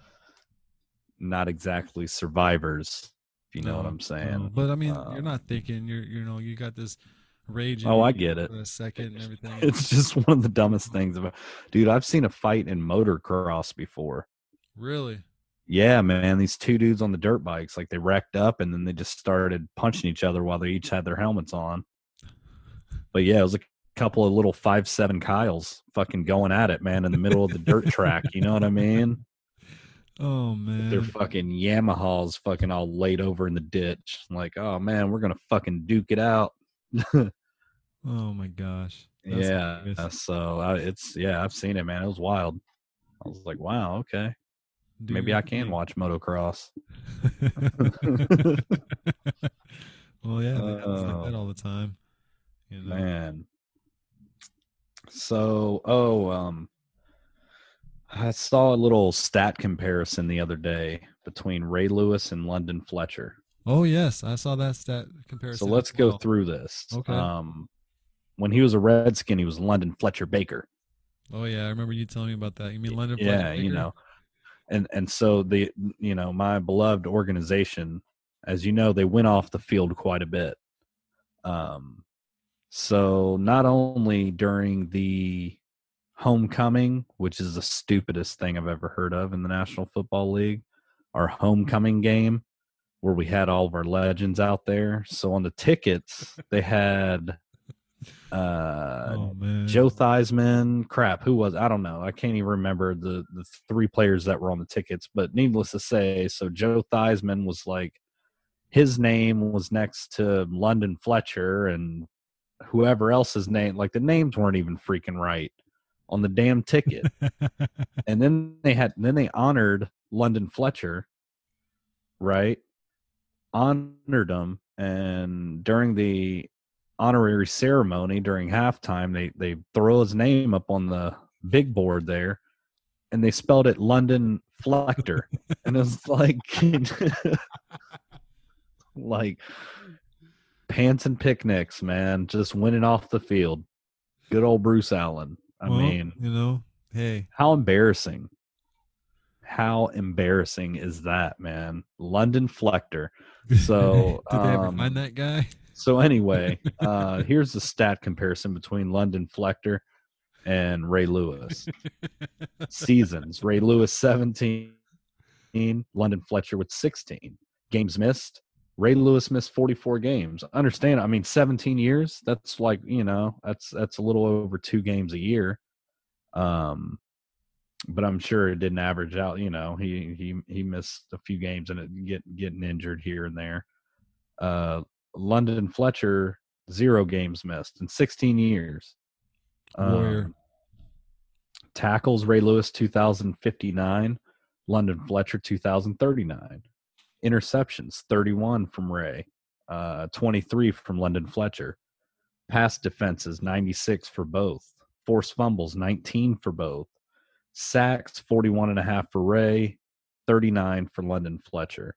not exactly survivors, if you know what I'm saying. no. But I mean, Uh, you're not thinking. You're you know you got this rage. Oh, I get it. A second and everything. It's just one of the dumbest things about dude, I've seen a fight in motocross before. really. Yeah, man, these two dudes on the dirt bikes, like they wrecked up and then they just started punching each other while they each had their helmets on. But yeah, it was a couple of little five seven Kyles fucking going at it, man, in the middle of the dirt track. You know what I mean? Oh man. Their fucking Yamahas fucking all laid over in the ditch. Like, oh man, we're gonna fucking duke it out. oh my gosh. That's yeah. hilarious. So I, it's yeah, I've seen it, man. It was wild. I was like, wow, okay. Do Maybe I can watch motocross. well, yeah, man, like that all the time. You know? Man. So, oh, um, I saw a little stat comparison the other day between Ray Lewis and London Fletcher. Oh yes, I saw that stat comparison. So let's as go through this. Okay. Um, when he was a Redskin, he was London Fletcher Baker. Oh yeah, I remember you telling me about that. You mean London? yeah, Fletcher you know, and and so the you know my beloved organization, as you know, they went off the field quite a bit. Um, so not only during the homecoming, which is the stupidest thing I've ever heard of in the National Football League, our homecoming game where we had all of our legends out there. So on the tickets, they had uh oh Joe Theismann, crap, who was I don't know. I can't even remember the the three players that were on the tickets, but needless to say, so Joe Theismann was like his name was next to London Fletcher and whoever else's name, like the names weren't even freaking right on the damn ticket. and then they had then they honored London Fletcher, right? Honored him, and during the honorary ceremony during halftime, they they throw his name up on the big board there, and they spelled it London Flector, and it's like like pants and picnics, man, just winning off the field. Good old Bruce Allen. I Well, mean, you know, hey, how embarrassing. How embarrassing is that, man? London Flector. So, did they ever um, find that guy? So anyway, uh here's the stat comparison between London Flector and Ray Lewis. Seasons. Ray Lewis 17, London Fletcher with 16. Games missed. Ray Lewis missed 44 games. Understand, I mean 17 years, that's like, you know, that's that's a little over 2 games a year. Um but I'm sure it didn't average out, you know. He he he missed a few games and it get getting injured here and there. Uh London Fletcher zero games missed in 16 years. Warrior. Um, tackles Ray Lewis 2059, London Fletcher 2039. Interceptions 31 from Ray, uh, 23 from London Fletcher. Pass defenses 96 for both. Forced fumbles 19 for both. Sacks 41 and a half for Ray, 39 for London Fletcher.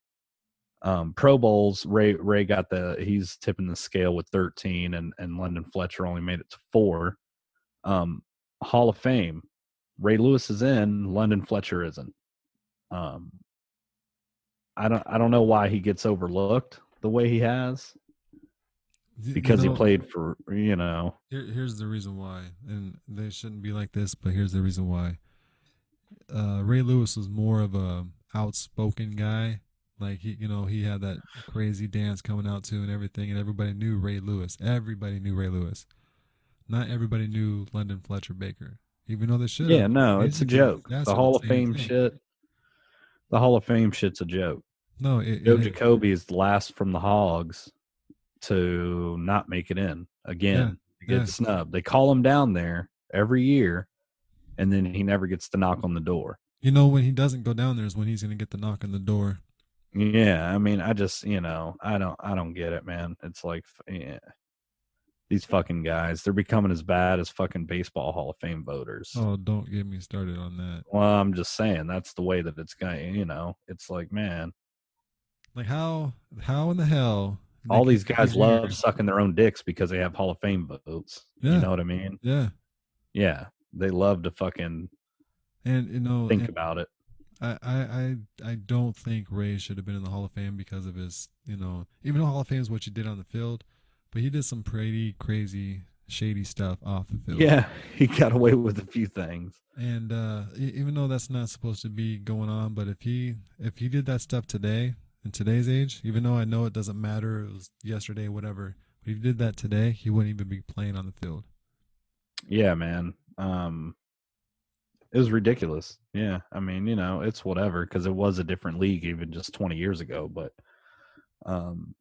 Um, Pro Bowls, Ray Ray got the he's tipping the scale with 13 and, and London Fletcher only made it to four. Um, Hall of Fame, Ray Lewis is in, London Fletcher isn't. Um, I don't I don't know why he gets overlooked the way he has Y- you because know, he played for you know Here, here's the reason why, and they shouldn't be like this, but here's the reason why. Uh, Ray Lewis was more of a outspoken guy. Like he, you know, he had that crazy dance coming out to and everything, and everybody knew Ray Lewis. Everybody knew Ray Lewis. not everybody knew London Fletcher Baker, even though they should. Yeah, no, it's a joke. The Hall of Fame too. shit. The Hall of Fame shit's a joke. No, it, Joe it- Jacoby is the last from the Hogs to not make it in again. to get yeah. snubbed. They call him down there every year, and then he never gets to knock on the door. you know when he doesn't go down there is when he's gonna get the knock on the door. Yeah, I mean, I just you know, I don't, I don't get it, man. It's like, yeah, these fucking guys, they're becoming as bad as fucking baseball Hall of Fame voters. Oh, don't get me started on that. Well, I'm just saying that's the way that it's going. You know, it's like, man, Like how how in the hell all these guys love sucking their own dicks because they have Hall of Fame votes. Yeah. You know what I mean? Yeah, Yeah, they love to fucking and you know think and about it. I, I I I don't think Ray should have been in the Hall of Fame because of his you know even though Hall of Fame is what you did on the field, but he did some pretty crazy shady stuff off the field. Yeah, he got away with a few things. and uh even though that's not supposed to be going on but if he if he did that stuff today in today's age even though i know it doesn't matter it was yesterday whatever but if he did that today he wouldn't even be playing on the field Yeah, man. Um it was ridiculous. Yeah. I mean, you know, it's whatever because it was a different league even just 20 years ago, but um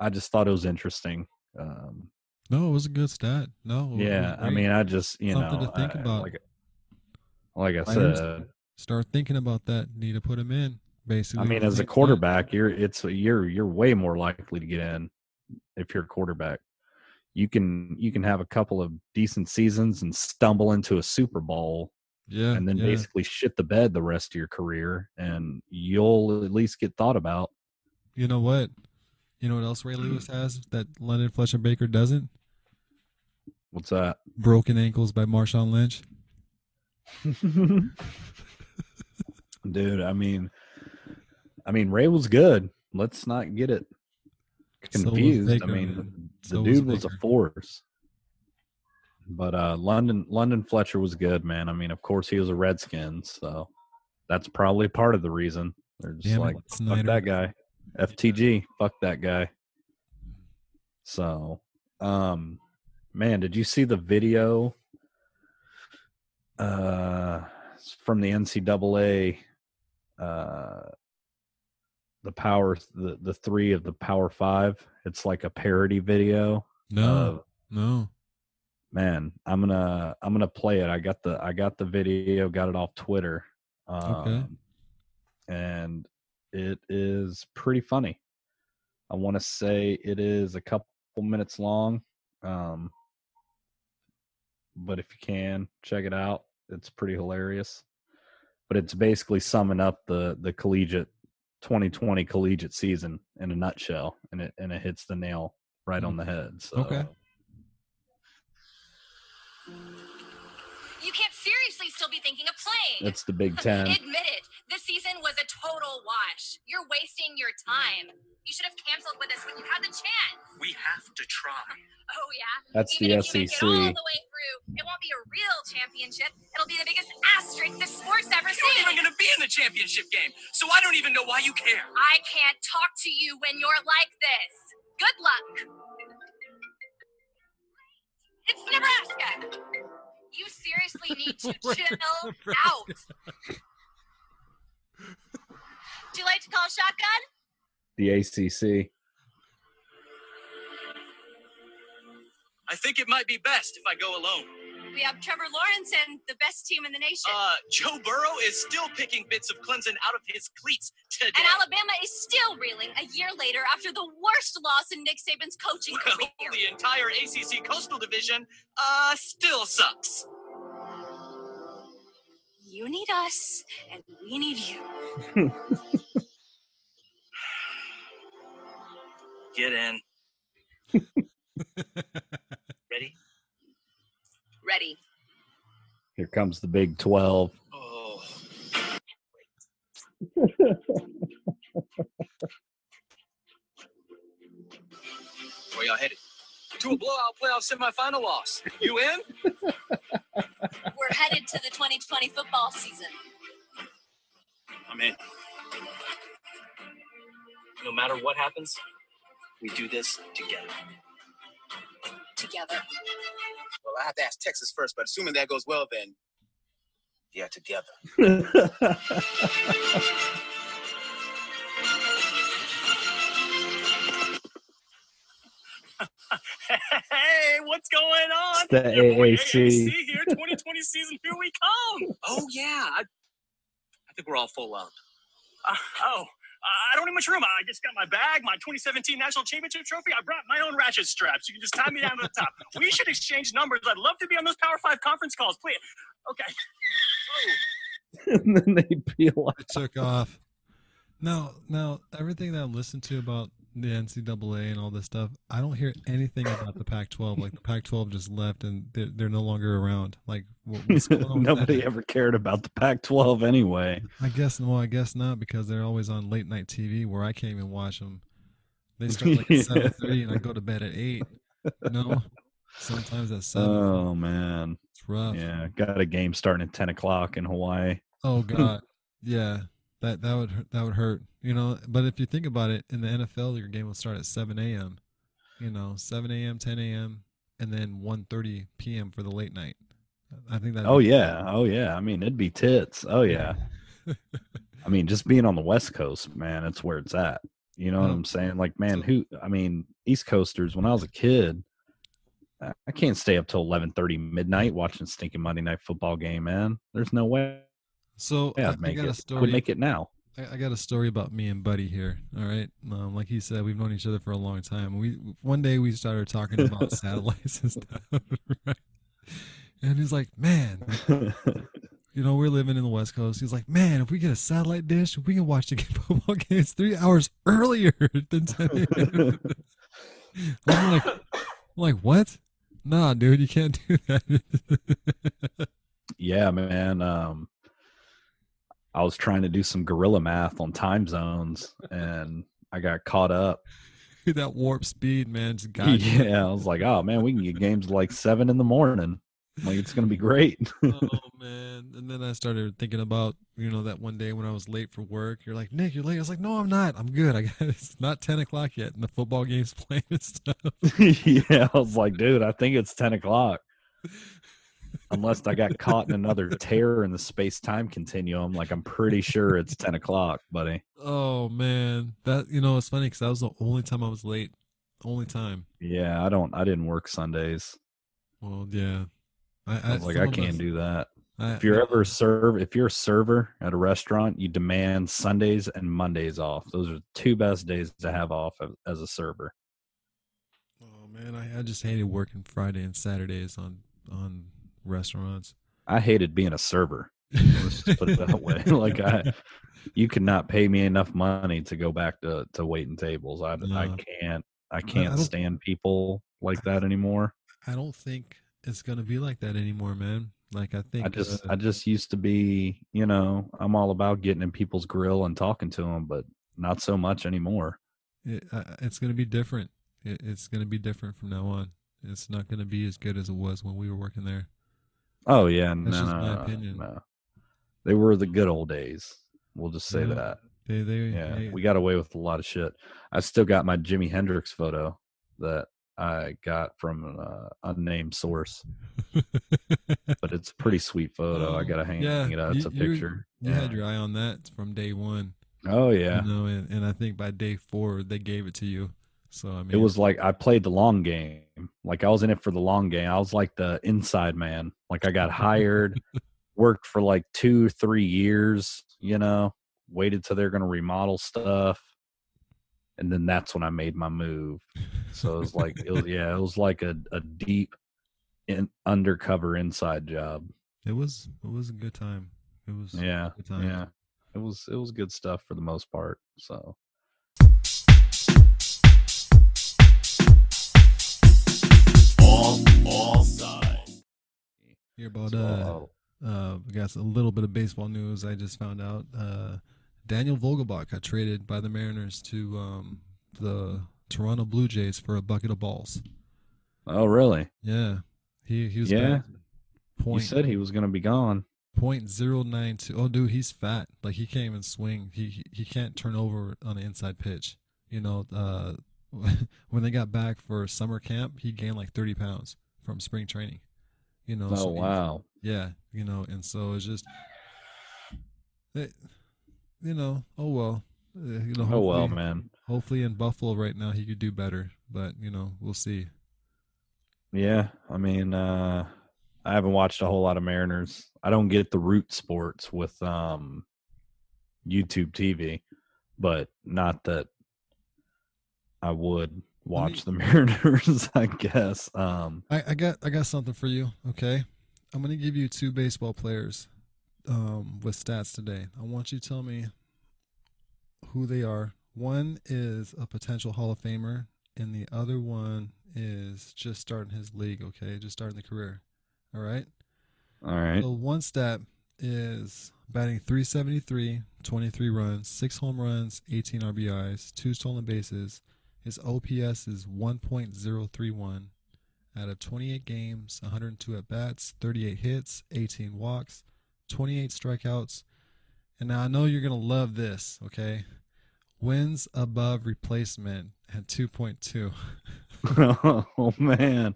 I just thought it was interesting. Um no it was a good stat no yeah, I mean, I just, you Something know, to think I- about. like like I Players. said, start thinking about that need to put him in basically I mean, as a quarterback, you're it's you're you're way more likely to get in if you're a quarterback. You can you can have a couple of decent seasons and stumble into a Super Bowl yeah and then yeah. basically shit the bed the rest of your career and you'll at least get thought about. you know what you know what else ray lewis has that london fletcher baker doesn't What's that? broken ankles by marshawn lynch Dude, I mean I mean Ray was good. Let's not get it So was confused. I mean man. the So dude was a force. But uh London London Fletcher was good, man. I mean, of course he was a Redskin, so that's probably part of the reason. They're just Damn it, like fuck that guy. FTG, fuck that guy. So, um man, did you see the video uh from the NCAA uh the power the the three of the power five it's like a parody video no of no man i'm gonna i'm gonna play it i got the i got the video got it off twitter um, Okay. and it is pretty funny i want to say it is a couple minutes long um but if you can check it out it's pretty hilarious but it's basically summing up the the collegiate 2020 collegiate season in a nutshell and it and it hits the nail right on the head so Okay. You can't seriously still be thinking of playing. it's the big 10 Admit it. This season was a total wash. You're wasting your time. You should have canceled with us when you had the chance. We have to try. Oh yeah. That's Even the if you make it SEC. all the way through, it won't be a real championship. It'll be the biggest asterisk the sport's ever seen. You're not even going to be in the championship game, so I don't even know why you care. I can't talk to you when you're like this. Good luck. It's Nebraska. You seriously need to chill out. Do you like to call shotgun? the ACC. I think it might be best if I go alone. We have Trevor Lawrence and the best team in the nation. Uh, Joe Burrow is still picking bits of Clemson out of his cleats today. and Alabama is still reeling a year later after the worst loss in Nick Saban's coaching well, career. the entire ACC Coastal Division, uh, still sucks. You need us, and we need you. Get in. Ready? Ready. Here comes the Big 12. Oh. Where y'all headed? To a blowout playoff semifinal loss. You in? We're headed to the 2020 football season. I'm in. No matter what happens, we do this together. Together. Well, I have to ask Texas first, but assuming that goes well, then yeah, together. hey, what's going on? It's the Your boy AAC. here, 2020 season, here we come. Oh yeah, I, I think we're all full up. Uh, oh, I don't need much room. I just got my bag, my 2017 national championship trophy. I brought my own ratchet straps. You can just tie me down to the top. We should exchange numbers. I'd love to be on those Power Five conference calls. Please. Okay. Oh. and then they peel off. It took off. Now, now everything that I listened to about the NCAA and all this stuff, I don't hear anything about the Pac-12. Like the Pac-12 just left and they're, they're no longer around. Like what, what's going on? Nobody ever cared about the Pac-12 anyway. I guess well, I guess not because they're always on late night TV where I can't even watch them. They start like at seven thirty and I go to bed at eight. You know, sometimes at seven. Oh man, it's rough. yeah, got a game starting at ten o'clock in Hawaii. Oh God, yeah, that that would hurt- that would hurt. You know, but if you think about it, in the NFL, your game will start at seven a.m. You know, seven a.m., ten a.m., and then 1.30 p.m. for the late night. I think that. Oh yeah, oh yeah. I mean, it'd be tits. Oh yeah. I mean, just being on the West Coast, man, it's where it's at. You know what. I'm saying? Like, man, who? I mean, East Coasters. When I was a kid, I I can't stay up till 11:30 midnight watching stinking Monday Night Football game, man. There's no way. So Yeah, I, I got it. a story. would make it now. I, I got a story about me and Buddy here. All right, um, like he said, we've known each other for a long time. We one day we started talking about satellites and stuff, right? And he's like, "Man, you know, we're living in the West Coast." He's like, "Man, if we get a satellite dish, we can watch the football games three hours earlier than 10 a.m." I'm like, I'm like, what? Nah, dude, you can't do that. yeah, man. Um, I was trying to do some gorilla math on time zones, and I got caught up. that warp speed, man, yeah, I was like, oh man, we can get games like seven in the morning. Like it's gonna be great. oh man and then i started thinking about you know that one day when i was late for work you're like nick you're late i was like no i'm not i'm good i got it's not 10 o'clock yet and the football game's playing and stuff yeah, I was like, dude, I think it's ten o'clock. Unless I got caught in another tear in the space time continuum, like I'm pretty sure it's ten o'clock, buddy. oh man that you know it's funny because that was the only time i was late only time Yeah, I don't. I didn't work Sundays. well yeah i, I was like, I can't us- do that. I, If you're ever serve, if you're a server at a restaurant, you demand Sundays and Mondays off. Those are the two best days to have off as- as a server. oh man I, I just hated working friday and saturdays on on restaurants I hated being a server. Let's just put it that way. like I, you could not pay me enough money to go back to to waiting tables. I I can't I I can't don't- stand people like that anymore. i don't think it's gonna be like that anymore man like i think I just uh, I just used to be, you know, I'm all about getting in people's grill and talking to them, but not so much anymore. it, uh, it's going to be different. It, it's going to be different from now on. It's not going to be as good as it was when we were working there. Oh yeah, no, That's no, no, no. They were the good old days. We'll just say Yeah. that. They, they, Yeah, they- we got away with a lot of shit. I still got my Jimi Hendrix photo that I got from an uh, unnamed source, but it's a pretty sweet photo. I Oh, gotta hang, yeah, hang it out. It's you- a picture. You yeah. had your eye on that from day one. oh yeah. You know, and, and I think by day four they gave it to you. So I mean, It was like I played the long game. Like I was in it for the long game. I was like the inside man. Like I got hired, worked for like two, three years, you know, waited till they're gonna remodel stuff. And then that's when I made my move. So it was like it was yeah, it was like a, a deep in undercover inside job. it was it was a good time. It was Yeah. Yeah. It was it was good stuff for the most part. So All, all sides. Hear about uh, uh, we got a little bit of baseball news. I just found out uh, Daniel Vogelbach got traded by the Mariners to um, the Toronto Blue Jays for a bucket of balls. oh really? Yeah, he he was Yeah. back. He said he was gonna be gone. point zero nine two. Oh, dude, he's fat. Like he can't even swing. He he, he can't turn over on an inside pitch. You know, uh, when they got back for summer camp, he gained like thirty pounds from spring training. You know. Oh so he- wow. yeah, you know, and so it's just, it, you know, oh well, uh, you know. Oh well, man. Hopefully, in Buffalo right now, he could do better, but you know, we'll see. Yeah, I mean, uh I haven't watched a whole lot of Mariners. I don't get the root sports with um YouTube TV, but not that I would watch the Mariners, I guess. Um I, I got I got something for you. Okay, I'm gonna give you two baseball players um, with stats today. I want you to tell me who they are. One is a potential Hall of Famer, and the other one is just starting his league. Okay, just starting the career. All right. all right. So one stat is batting 373, 23 runs, six home runs, 18 RBIs, two stolen bases. His OPS is 1.031 out of 28 games, 102 at bats, 38 hits, 18 walks, 28 strikeouts. And now I know you're going to love this, okay? Wins above replacement at 2.2, oh man.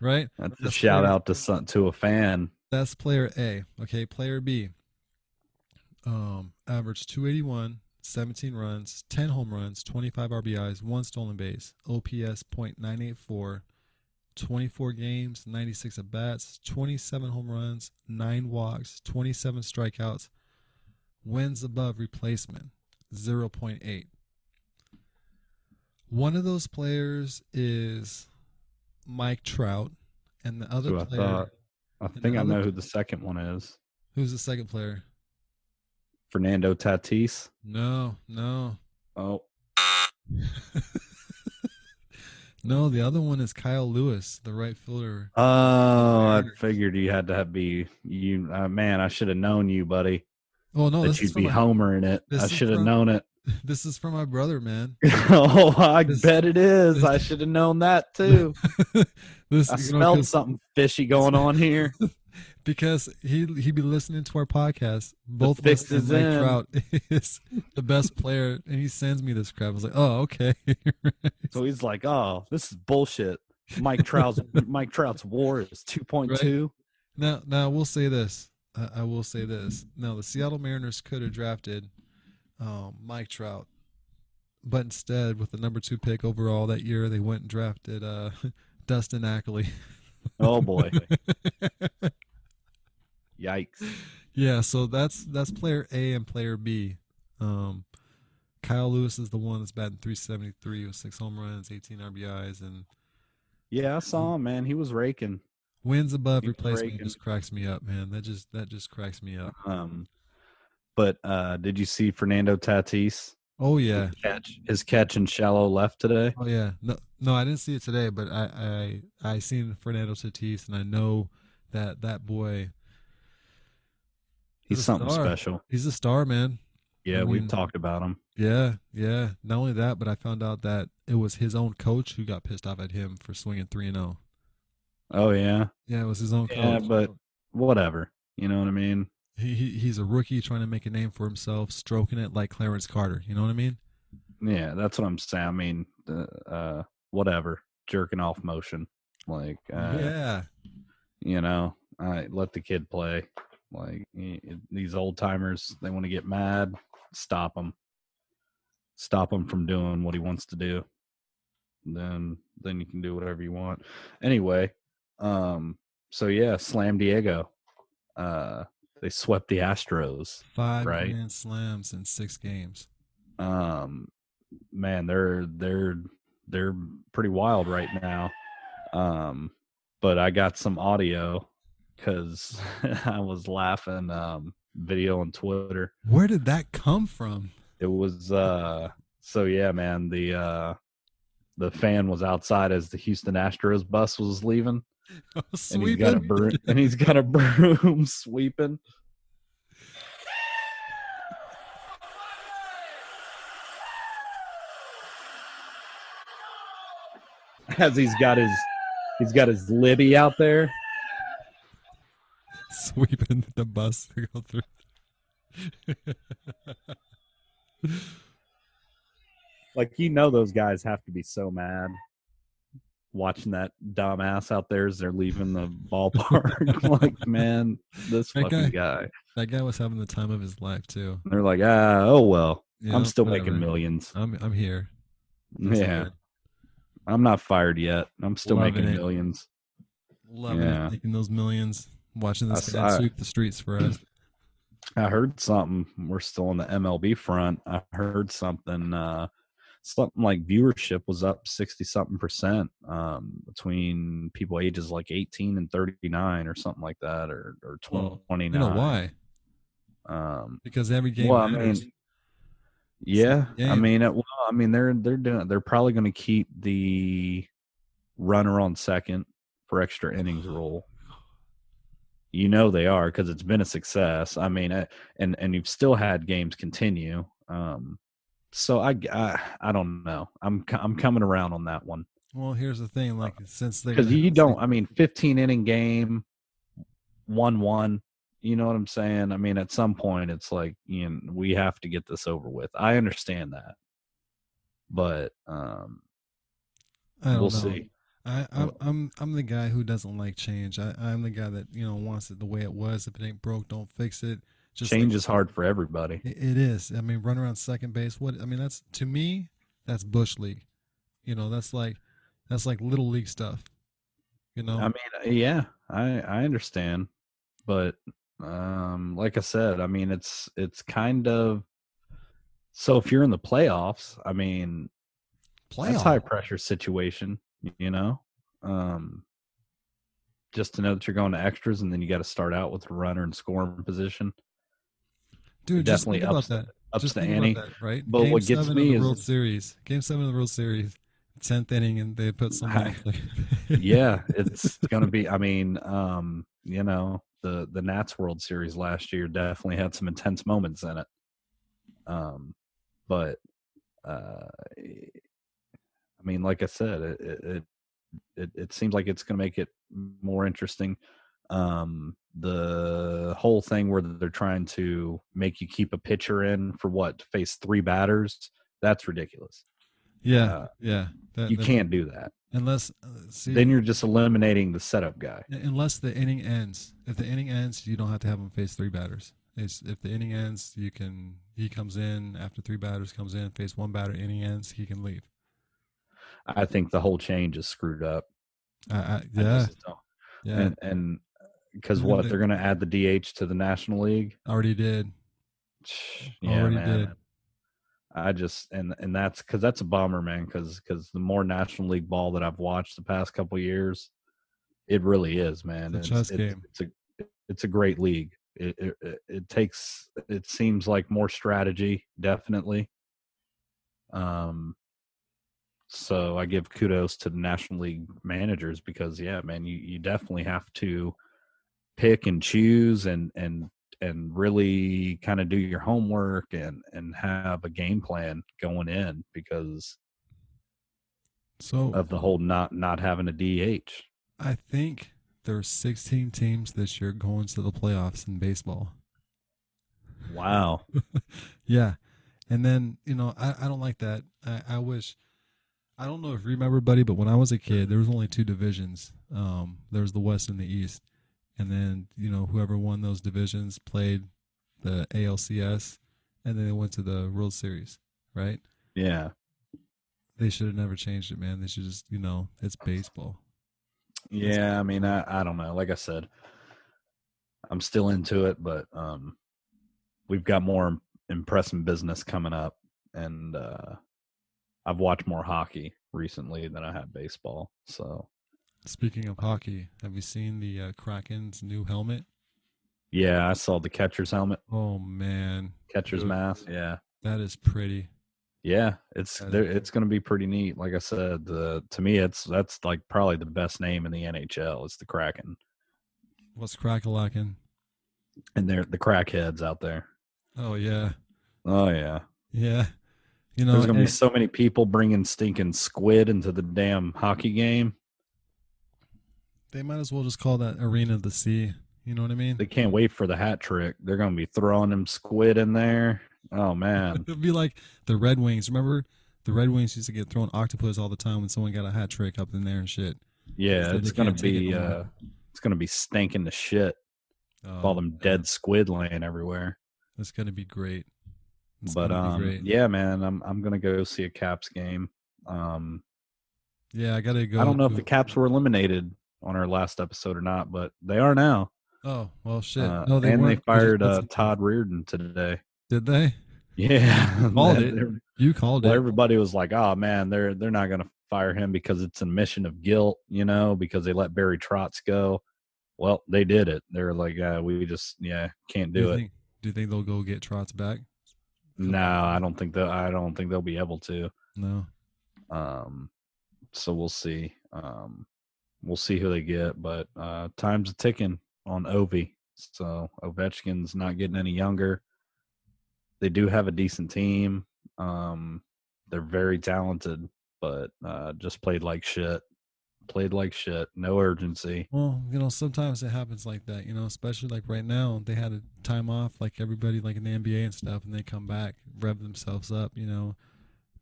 right? That's a That's shout player- out to some, to a fan. That's player A. Okay, player B. Um, averaged 281, 17 runs, 10 home runs, 25 RBIs, one stolen base, OPS .984, 24 games, 96 at bats, 27 home runs, 9 walks, 27 strikeouts, wins above replacement 0.8. One of those players is Mike Trout, and the other Who I player. thought I think I know pl- who the second one is. Who's the second player? Fernando Tatis. No, no, Oh, no. The other one is Kyle Lewis, the right fielder. Oh, I figured you had to have be you. Uh, man, I should have known you, buddy. Oh no, that you'd be my, Homer in it. I should have known it. This is for my brother, man. oh, I This- bet it is. this- I should have known that too. this I you know, something fishy going on here. Because he he be listening to our podcast. Both of us and Mike in. Trout is the best player, and he sends me this crap. I was like, oh okay. So he's like, "Oh, this is bullshit." Mike Trout's Mike Trout's WAR is two point two. Now, now we'll say this. I, I will say this. Now, the Seattle Mariners could have drafted um, Mike Trout, but instead, with the number two pick overall that year, they went and drafted uh, Dustin Ackley. Oh boy, yikes! yeah, so that's that's player A and player B. Um, Kyle Lewis is the one that's batting 373 with six home runs, 18 RBIs, and Yeah, I saw him, man. He was raking. wins above replacement. raking. Just cracks me up, man. That just that just cracks me up. Um, but uh, did you see Fernando Tatis? Oh yeah, His catch, his catch in shallow left today. Oh yeah, no, no, I didn't see it today, but I, I, I seen Fernando Tatis, and I know that that boy, He's something star. special. he's a star, man. Yeah, I we've talked about him. Yeah, yeah. Not only that, but I found out that it was his own coach who got pissed off at him for swinging three and zero. Oh yeah, Yeah, it was his own yeah, coach. but whatever. You know what I mean? he, he he's a rookie trying to make a name for himself, stroking it like Clarence Carter. You know what I mean? Yeah, that's what I'm saying. I mean, uh, uh whatever, jerking off motion. Like, uh, yeah, you know, I let the kid play. Like y- y- these old timers, they want to get mad. Stop them. Stop him from doing what he wants to do. Then, then you can do whatever you want. Anyway, um, so yeah, Slam Diego. Uh, they swept the Astros. five Right. grand slams in six games. um man they're they're they're pretty wild right now um but i got some audio because i was laughing um video on twitter. Where did that come from? it was uh so yeah man the uh the fan was outside as the houston astros bus was leaving. And he's got a broom and he's got a broom sweeping. As he's got his he's got his libby out there sweeping the bus to go through. like you know those guys have to be so mad watching that dumbass out there as they're leaving the ballpark. like, man, this That fucking guy- guy. That guy was having the time of his life too. They're like, ah, oh well. Yeah, I'm still whatever. making millions. I'm I'm here. That's yeah, good. I'm not fired yet. I'm still Loving making it. millions. Loving Yeah. it, making those millions, watching this I guy saw it. sweep the streets for us. I heard something. We're still on the MLB front. I heard something. Uh, something like viewership was up sixty something percent um, between people ages like eighteen and thirty nine, or something like that, or or Well, twenty You know why? Um, Because every game well, I mean, yeah. I mean, it, well, I mean, they're they're doing. They're probably going to keep the runner on second for extra innings rule. You know they are because it's been a success. I mean, uh, and and you've still had games continue. Um, so I, I I don't know. I'm I'm coming around on that one well, here's the thing. Like since they because you don't. I mean, 15 inning game, one one. You know what I'm saying? I mean, at some point, it's like you know we have to get this over with. I understand that, but um, I don't we'll know. see. I, I'm I'm I'm the guy who doesn't like change. I, I'm the guy that you know wants it the way it was. If it ain't broke, don't fix it. Just Change like- is hard for everybody. It, it is. I mean, run around second base. What I mean, that's to me, that's bush league. You know, that's like that's like little league stuff. You know, I mean, uh, yeah, I I understand, but um, like I said, I mean, it's it's kind of so if you're in the playoffs, I mean, that's high pressure situation, you know. Um, just to know that you're going to extras, and then you got to start out with a runner in scoring position. dude, just definitely ups that. ups just the think ante. that, right? But Game what gets seven me of the is- World Series. Game seven of the World Series, tenth inning, and they put somebody. yeah, it's going to be. I mean, um, you know, the the Nats World Series last year definitely had some intense moments in it. Um, but uh, I mean, like I said, it it it, it, seems like it's going to make it more interesting. Um, the whole thing where they're trying to make you keep a pitcher in for what to face three batters. That's ridiculous. yeah, Uh, yeah. That- you that- can't do that. unless uh, see. Then you're just eliminating the setup guy. unless the inning ends. If the inning ends, you don't have to have him face three batters. It's, if the inning ends, you can. He comes in after three batters comes in, face one batter. Inning ends, he can leave. I think the whole change is screwed up. I yeah, yeah. And and because what the- they're going to add the DH to the National League. already did. Yeah, Already man. did. I just and and that's because that's a bummer, man. Because because the more National League ball that I've watched the past couple years, it really is, man. It's it's, game. It's a it's a great league. It it- it takes it seems like more strategy, definitely. Um. So I give kudos to the National League managers because yeah, man, you you definitely have to pick and choose and and and really kind of do your homework and and have a game plan going in because So of the whole not not having a DH. I think there are 16 teams this year going to the playoffs in baseball. Wow. Yeah. And then, you know, I, I don't like that. I, I wish I don't know if you remember, buddy, but when I was a kid, there was only two divisions. Um, there was the West and the East. And then, you know, whoever won those divisions played the ALCS and then they went to the World Series, right? Yeah. They should have never changed it, man. They should just, you know, it's baseball. Yeah, I mean I I don't know. Like I said, I'm still into it, but um we've got more impressive business coming up and uh I've watched more hockey recently than I have baseball. So Speaking of hockey, have you seen the uh, Kraken's new helmet? yeah, I saw the catcher's helmet, Oh man, catcher's Dude. mask. Yeah. that is pretty. Yeah, it's it's going to be pretty neat. Like I said, the to me, it's that's like probably the best name in the NHL. It's the Kraken, What's crackalacking? and they're the crackheads out there. Oh yeah, Oh yeah, yeah. You know, there's going to be so many people bringing stinking squid into the damn hockey game. they might as well just call that arena the sea. You know what I mean? They can't wait for the hat trick. They're going to be throwing them squid in there. Oh man, It'd be like the Red Wings. Remember the Red Wings used to get thrown octopus all the time when someone got a hat trick up in there and shit. Yeah, So it's gonna can't it be uh, it's gonna be stinking to shit. with all Oh, them dead squid laying everywhere. That's gonna be great. It's but um, yeah, man, I'm I'm gonna go see a Caps game. Um, yeah, I gotta go. I don't know if the Caps were eliminated on our last episode or not, but they are now. Oh well, shit. Uh, no, they and they weren't. just fired uh, Todd Reirden today. Did they? Yeah, Called it. You called well, it. everybody was like, "Oh man, they're they're not going to fire him because it's a mission of guilt, you know, because they let Barry Trotz go." Well, they did it. They're like, uh, "We just yeah can't do do it." think? Do you think they'll go get Trotz back? No, I don't think that. I don't think they'll be able to. No. Um, so we'll see. Um, we'll see who they get, but uh, time's a ticking on Ovi. So Ovechkin's not getting any younger. They do have a decent team. Um, they're very talented, but uh, just played like shit. Played like shit. No urgency. Well, you know, sometimes it happens like that. You know, especially like right now, they had a time off, like everybody, like in the NBA and stuff, and they come back, rev themselves up. You know,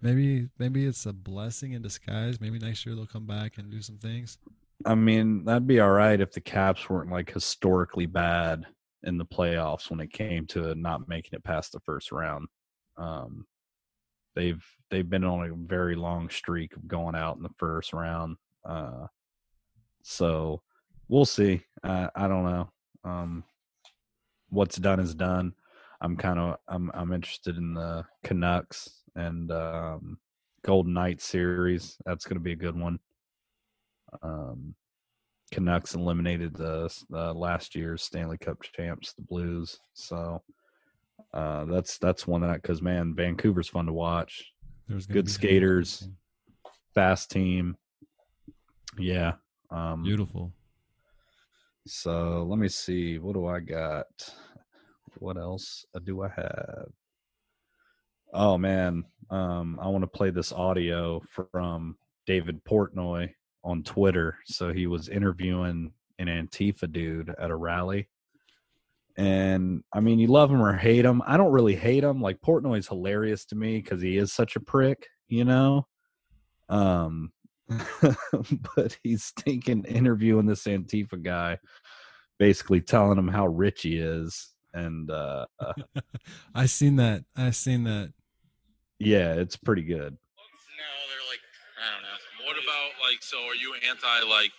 maybe maybe it's a blessing in disguise. Maybe next year they'll come back and do some things. I mean, that'd be all right if the Caps weren't like historically bad in the playoffs when it came to not making it past the first round. Um, they've they've been on a very long streak of going out in the first round. Uh, so we'll see. Uh, I don't know. Um, what's done is done. I'm kind of I'm I'm interested in the Canucks and um, Golden Knights series. That's going to be a good one. Um, Canucks eliminated the, the last year's Stanley Cup champs, the Blues. So uh, that's that's one that because man, Vancouver's fun to watch. There's Good skaters, fast team. Yeah. Um, Beautiful. So let me see. What do I got? What else uh, do I have? Oh man, um, I want to play this audio from David Portnoy on Twitter. So he was interviewing an Antifa dude at a rally. And I mean, you love him or hate him. I don't really hate him. Like Portnoy's hilarious to me because he is such a prick, you know. Um, but he's thinking interviewing this Antifa guy, basically telling him how rich he is, and uh, uh, I seen that. I seen that. yeah, it's pretty good. No, they're like, I don't know. What about like, so are you anti like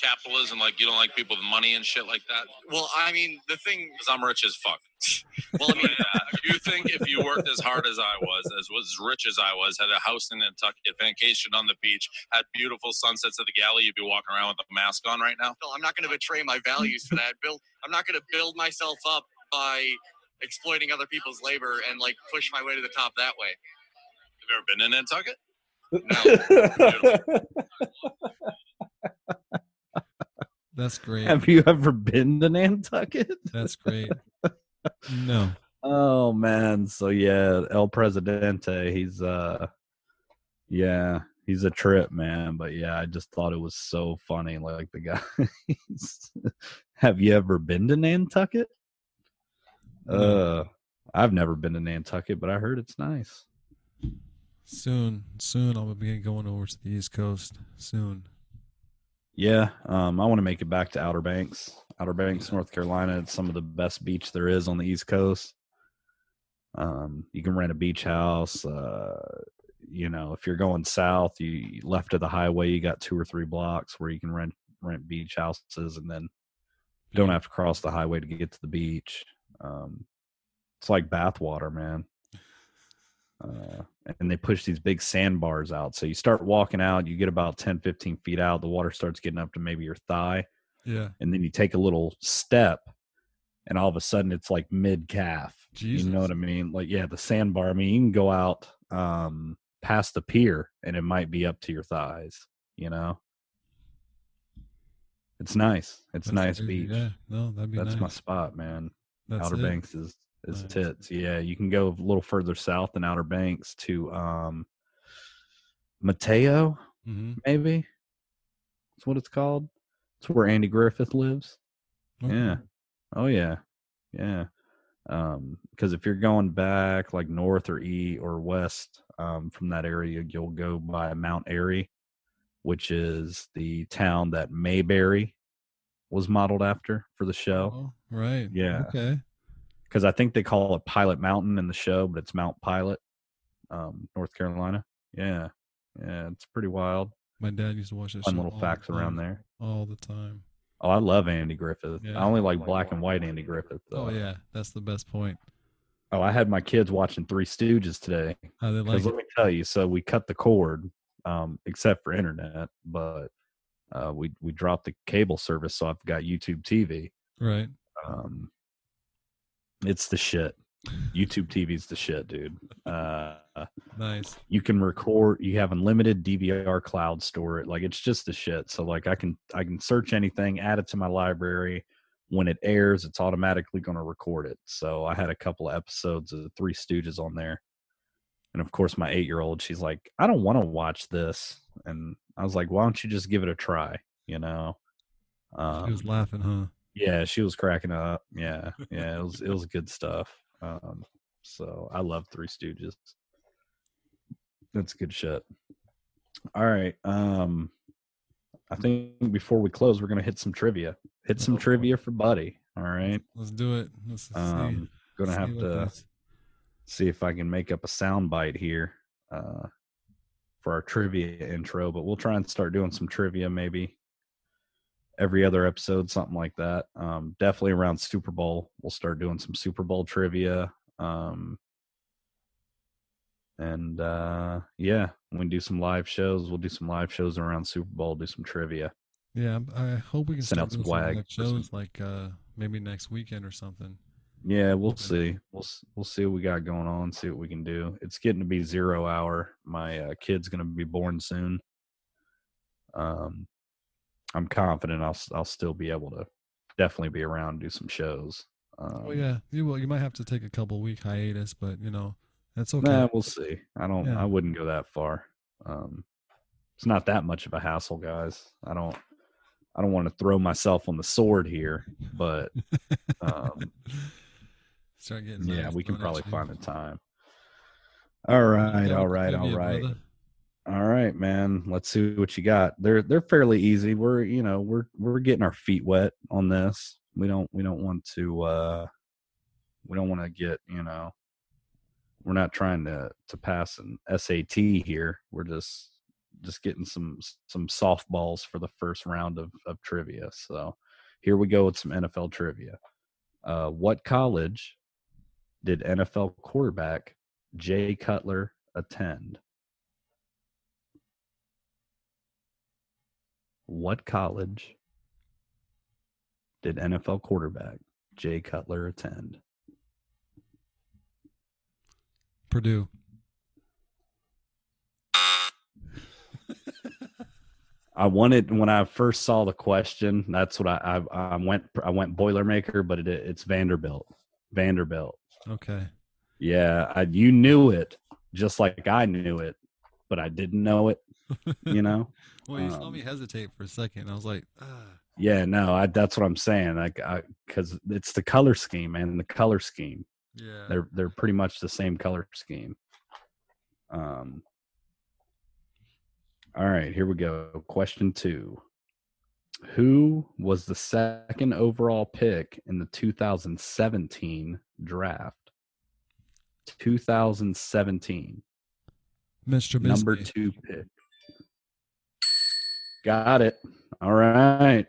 capitalism? Like, you don't like people with money and shit like that? Well, I mean, the thing. Because I'm rich as fuck. Well, I mean, yeah, you think if you worked as hard as I was, as was rich as I was, had a house in Nantucket, vacation on the beach, had beautiful sunsets at the galley, you'd be walking around with a mask on right now? no, I'm not going to betray my values for that. Build. I'm not going to build myself up by exploiting other people's labor and like push my way to the top that way. Have you ever been in Nantucket? That's great. Have you ever been to Nantucket? That's great. No. Oh man, so yeah, El Presidente, he's uh yeah, he's a trip, man. But yeah, I just thought it was so funny. Like the guy Have you ever been to Nantucket? Uh I've never been to Nantucket, but I heard it's nice. Soon, soon I'll be going over to the East Coast. Soon. Yeah, um, I want to make it back to Outer Banks, Outer Banks, North Carolina. It's some of the best beach there is on the East Coast. Um, you can rent a beach house. Uh, you know, if you're going south, you left of the highway, you got two or three blocks where you can rent rent beach houses, and then you don't have to cross the highway to get to the beach. Um, it's like bathwater, man. Uh, and they push these big sandbars out. So you start walking out, you get about 10, 15 feet out, the water starts getting up to maybe your thigh. Yeah. And then you take a little step, and all of a sudden it's like mid calf. You know what I mean? Like, yeah, the sandbar. I mean, you can go out um, past the pier and it might be up to your thighs, you know? It's nice. It's That's nice beach. Yeah. No, that'd be That's my spot, man. That's Outer it? Banks is is Nice. tits. Yeah, you can go a little further south than Outer Banks to um Manteo, Mhm. maybe. That's what it's called. It's where Andy Griffith lives. Okay. Yeah. Oh yeah. Yeah. Um, because if you're going back like north or e or west, um, from that area, you'll go by Mount Airy, which is the town that Mayberry was modeled after for the show. Oh, right. Yeah. Okay. Because I think they call it Pilot Mountain in the show, but it's Mount Pilot, um, North Carolina. Yeah. Yeah. It's pretty wild. My dad used to watch that Fun show little all the facts around there. all the time. Oh, I love Andy Griffith. Yeah. I only like black and white Andy Griffith. Though. Oh yeah, that's the best point. Oh, I had my kids watching Three Stooges today. How they like let me tell you, so we cut the cord, um, except for internet, but uh, we we dropped the cable service, so I've got YouTube TV. Right. Um, it's the shit. YouTube TV's the shit, dude. Uh, Nice. you can record. You have unlimited DVR cloud store. Like it's just the shit. So like I can I can search anything, add it to my library. When it airs, it's automatically going to record it. So I had a couple of episodes of the Three Stooges on there, and of course my eight year old, she's like, I don't want to watch this, and I was like, Why don't you just give it a try? You know. Um, he was laughing, huh? Yeah, she was cracking up. Yeah, yeah, it was it was good stuff. Um, so I love Three Stooges. That's good shit. All right. Um, I think before we close, we're gonna hit some trivia. Hit some Oh, trivia for Buddy. All right. Let's do it. Let's see. Um, gonna have to this- see if I can make up a sound bite here uh, for our trivia intro, but we'll try and start doing some trivia maybe every other episode, something like that. Um, definitely around Super Bowl, we'll start doing some Super Bowl trivia. Um, and uh, yeah, we do some live shows, we'll do some live shows around Super Bowl, do some trivia. Yeah, I hope we can Send out some swag live shows like uh maybe next weekend or something. Yeah, we'll see. We'll we'll see what we got going on. See what we can do. It's getting to be zero hour. My uh, kid's gonna be born soon. Um, I'm confident I'll I'll still be able to definitely be around and do some shows. Um, Oh yeah, you will. You might have to take a couple week hiatus, but you know that's okay. Nah, we'll see. I don't. Yeah. I wouldn't go that far. Um, it's not that much of a hassle, guys. I don't. I don't want to throw myself on the sword here, but um, Start getting yeah, we can probably find a time. All right, all right, all right? All right, man. Let's see what you got. They're they're fairly easy. We're you know we're we're getting our feet wet on this. We don't we don't want to uh we don't want to get you know we're not trying to to pass an SAT here. We're just just getting some some softballs for the first round of of trivia. So here we go with some NFL trivia. Uh, what college did NFL quarterback Jay Cutler attend? What college did NFL quarterback Jay Cutler attend? Purdue. I wanted when I first saw the question. That's what I I, I went. I went Boilermaker, but it, it's Vanderbilt. Vanderbilt. Okay. Yeah, I, you knew it just like I knew it, but I didn't know it. You know. Well, you saw Um, me hesitate for a second. I was like, ah. Yeah, no, I, that's what I'm saying. Like, I because it's the color scheme and the color scheme. yeah. They're they're pretty much the same color scheme. Um. All right, here we go. Question two. Who was the second overall pick in the 2017 draft? 2017 Mr. Number two pick. Got it. All right.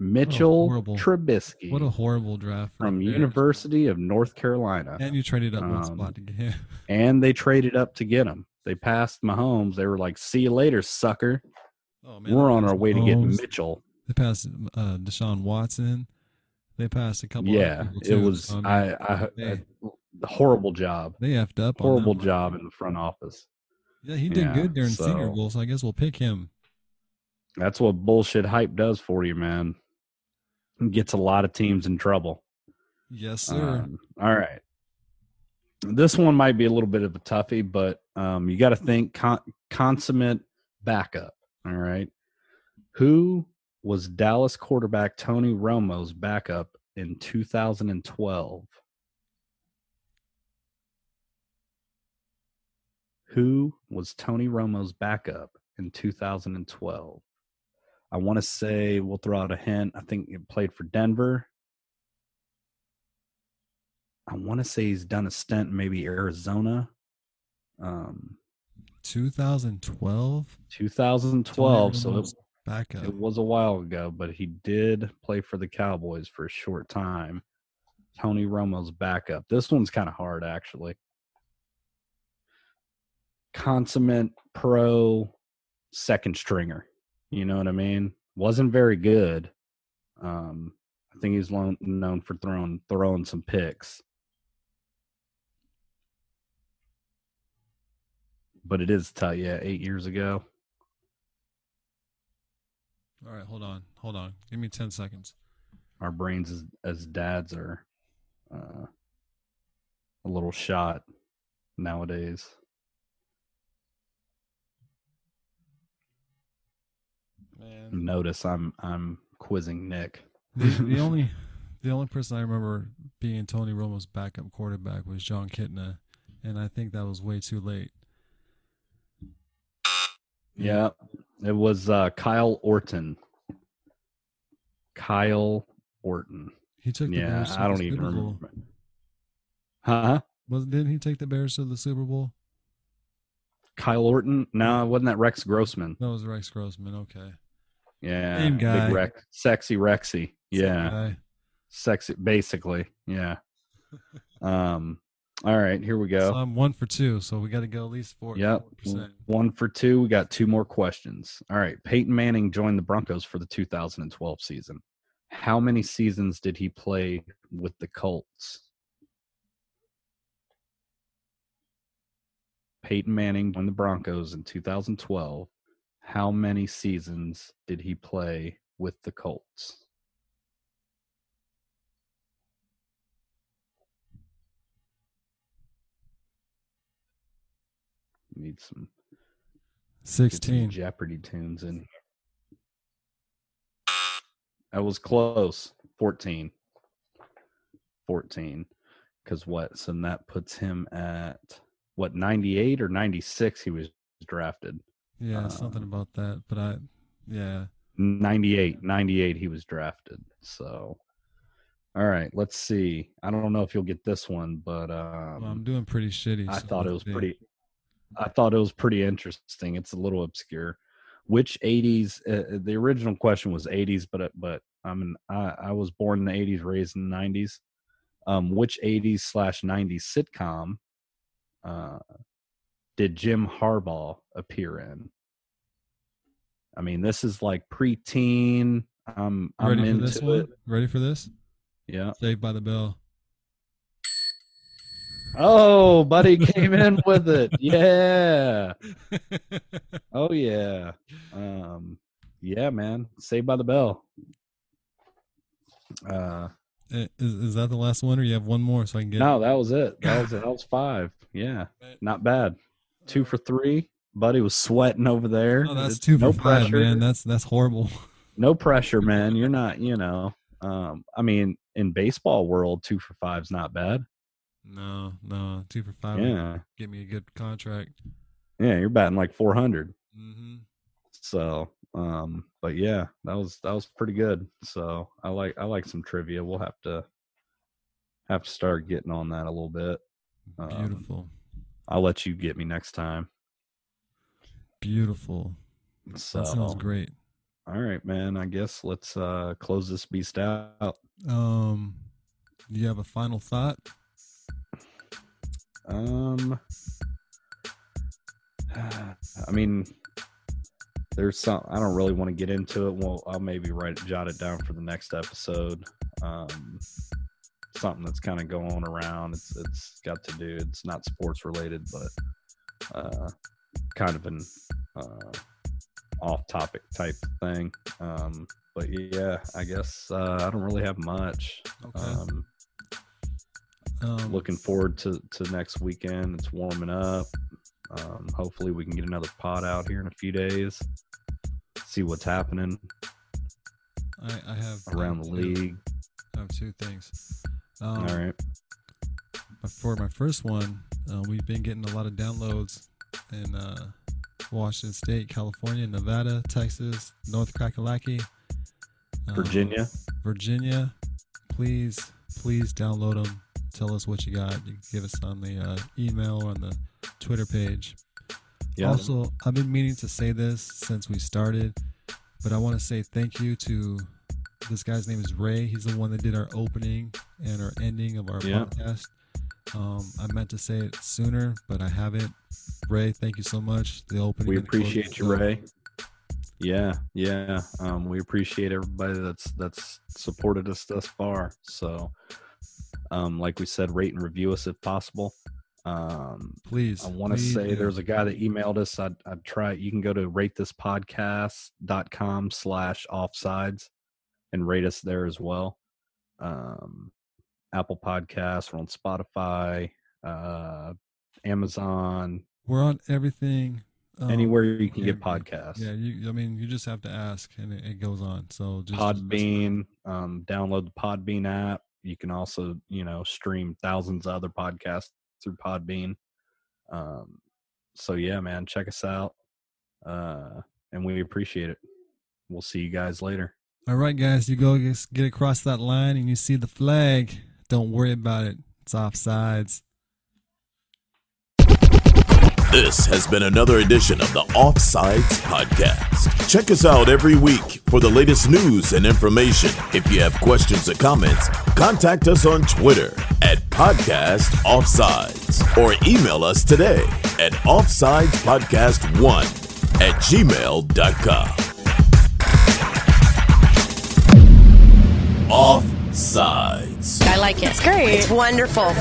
Mitchell horrible- Trubisky What a horrible draft from University of North Carolina. And you traded up one Um, spot to get him. and they traded up to get him. They passed Mahomes. They were like, "See you later, sucker." Oh man, We're on our way to get Mitchell. They passed uh, Deshaun Watson. They passed a couple. Yeah, it was. so, I I, they, I horrible job. they effed up. Horrible one. job in the front office. Yeah, he did Yeah, good during Senior so- Bowl, so I guess we'll pick him. That's what bullshit hype does for you, man. It gets a lot of teams in trouble. Yes, sir. Um, all right. This one might be a little bit of a toughie, but um, you got to think con- consummate backup. All right. Who was Dallas quarterback Tony Romo's backup in 2012? Who was Tony Romo's backup in 2012? I want to say we'll throw out a hint. I think he played for Denver. I want to say he's done a stint maybe Arizona. Um, 2012. 2012. So it, Romo's backup. it was a while ago, but he did play for the Cowboys for a short time. Tony Romo's backup. This one's kind of hard, actually. Consummate pro second stringer. You know what I mean? Wasn't very good. Um, I think he's lo- known for throwing throwing some picks. But it is tough. Yeah, eight years ago. All right, hold on, hold on. Give me ten seconds. our brains as, as dads are uh, a little shot nowadays. Man, Notice I'm I'm quizzing Nick. the, the only the only person I remember being Tony Romo's backup quarterback was Jon Kitna, and I think that was way too late. Yeah, it was uh, Kyle Orton. Kyle Orton. He took the Yeah, Bears to I don't even Super Bowl. remember. Huh? Was didn't he take the Bears to the Super Bowl? Kyle Orton? No, wasn't that Rex Grossman? That was Rex Grossman. Okay. Yeah, Same guy. Big Rex, sexy Rexy. Yeah, sexy. Basically, yeah. um. All right, here we So go. I'm one for two, so we got to go at least four. Yep. 4%. One for two. We got two more questions. All right. Peyton Manning joined the Broncos for the 2012 season. How many seasons did he play with the Colts? Peyton Manning joined the Broncos in 2012. How many seasons did he play with the Colts? Need some Get some Sixteen. Jeopardy tunes in. here. That was close. 14. 14. Because what? So that puts him at what, 98 or 96 he was drafted? Yeah, something Um, about that. But I, yeah, 98. 98 he was drafted. So, all right, let's see. I don't know if you'll get this one, but um, well, I'm doing pretty shitty. I so thought it was pretty. I thought it was pretty interesting. It's a little obscure. Which '80s? Uh, the original question was '80s, but uh, but I'm an, I, I was born in the '80s, raised in the '90s. Um, which '80s slash '90s sitcom uh, did Jim Harbaugh appear in? I mean, this is like preteen. I'm I'm Ready for into this it. one? Ready for this? Yeah. Saved by the Bell. Oh, buddy came in with it. Yeah. Oh yeah. Um yeah, man. Saved by the Bell. Uh Eh, Is, is that the last one, or you have one more so I can get? no, that was it. That was it. That was five. Yeah. Not bad. Two for three. Buddy was sweating over there. Oh, that's It's two for no five, pressure. man. That's that's horrible. no pressure, man. You're not, you know. Um, I mean, in baseball world, two for five's not bad. No, no, two for five. Yeah. Get me a good contract. Yeah, you're batting like four hundred. hmm So, um, but yeah, that was that was pretty good. So I like I like some trivia. We'll have to have to start getting on that a little bit. Um, Beautiful, I'll let you get me next time. beautiful. So That sounds great. All right, man. I guess let's uh close this beast out. Um, do you have a final thought? Um, I mean, there's some. I don't really want to get into it. Well, I'll maybe write it, jot it down for the next episode. Um, something that's kind of going around. It's it's got to do. It's not sports related, but uh, kind of an uh, off topic type thing. Um, but yeah, I guess uh, I don't really have much. Okay. Um, Um, looking forward to to next weekend. It's warming up. Um, hopefully, we can get another pod out here in a few days. See what's happening I, I have around the two- league. I have two things. Um, All right. For my first one, uh, we've been getting a lot of downloads in uh, Washington State, California, Nevada, Texas, North Kakalaki, um, Virginia. Virginia. Please, please download them. Tell us what you got. You can give us on the uh, email or on the Twitter page. Yeah. Also, I've been meaning to say this since we started, but I want to say thank you to this guy's name is Ray. He's the one that did our opening and our ending of our Yeah. podcast. Um, I meant to say it sooner, but I haven't. Ray, thank you so much. The opening. We and the closing. appreciate you, Ray. Yeah, yeah. Um, we appreciate everybody that's that's supported us thus far. So, um, like we said, rate and review us if possible. Um, Please. I want to say do. there's a guy that emailed us. I'd, I'd try. You can go to ratethispodcast.com slash offsides and rate us there as well. Um, Apple Podcasts, we're on Spotify, uh, Amazon, We're on everything. um, anywhere you can get podcasts. Yeah, you, I mean, you just have to ask, and it, it goes on. So just Podbean, um, download the Podbean app. You can also, you know, stream thousands of other podcasts through Podbean. Um, so yeah, man, check us out, uh, and we appreciate it. We'll see you guys later. All right, guys, you go get across that line and you see the flag. Don't worry about it. It's offsides. This has been another edition of the Offsides Podcast. Check us out every week for the latest news and information. If you have questions or comments, contact us on Twitter at Podcast Offsides or email us today at offsidespodcast1 at gmail.com. Offsides. I like it. It's great. It's wonderful.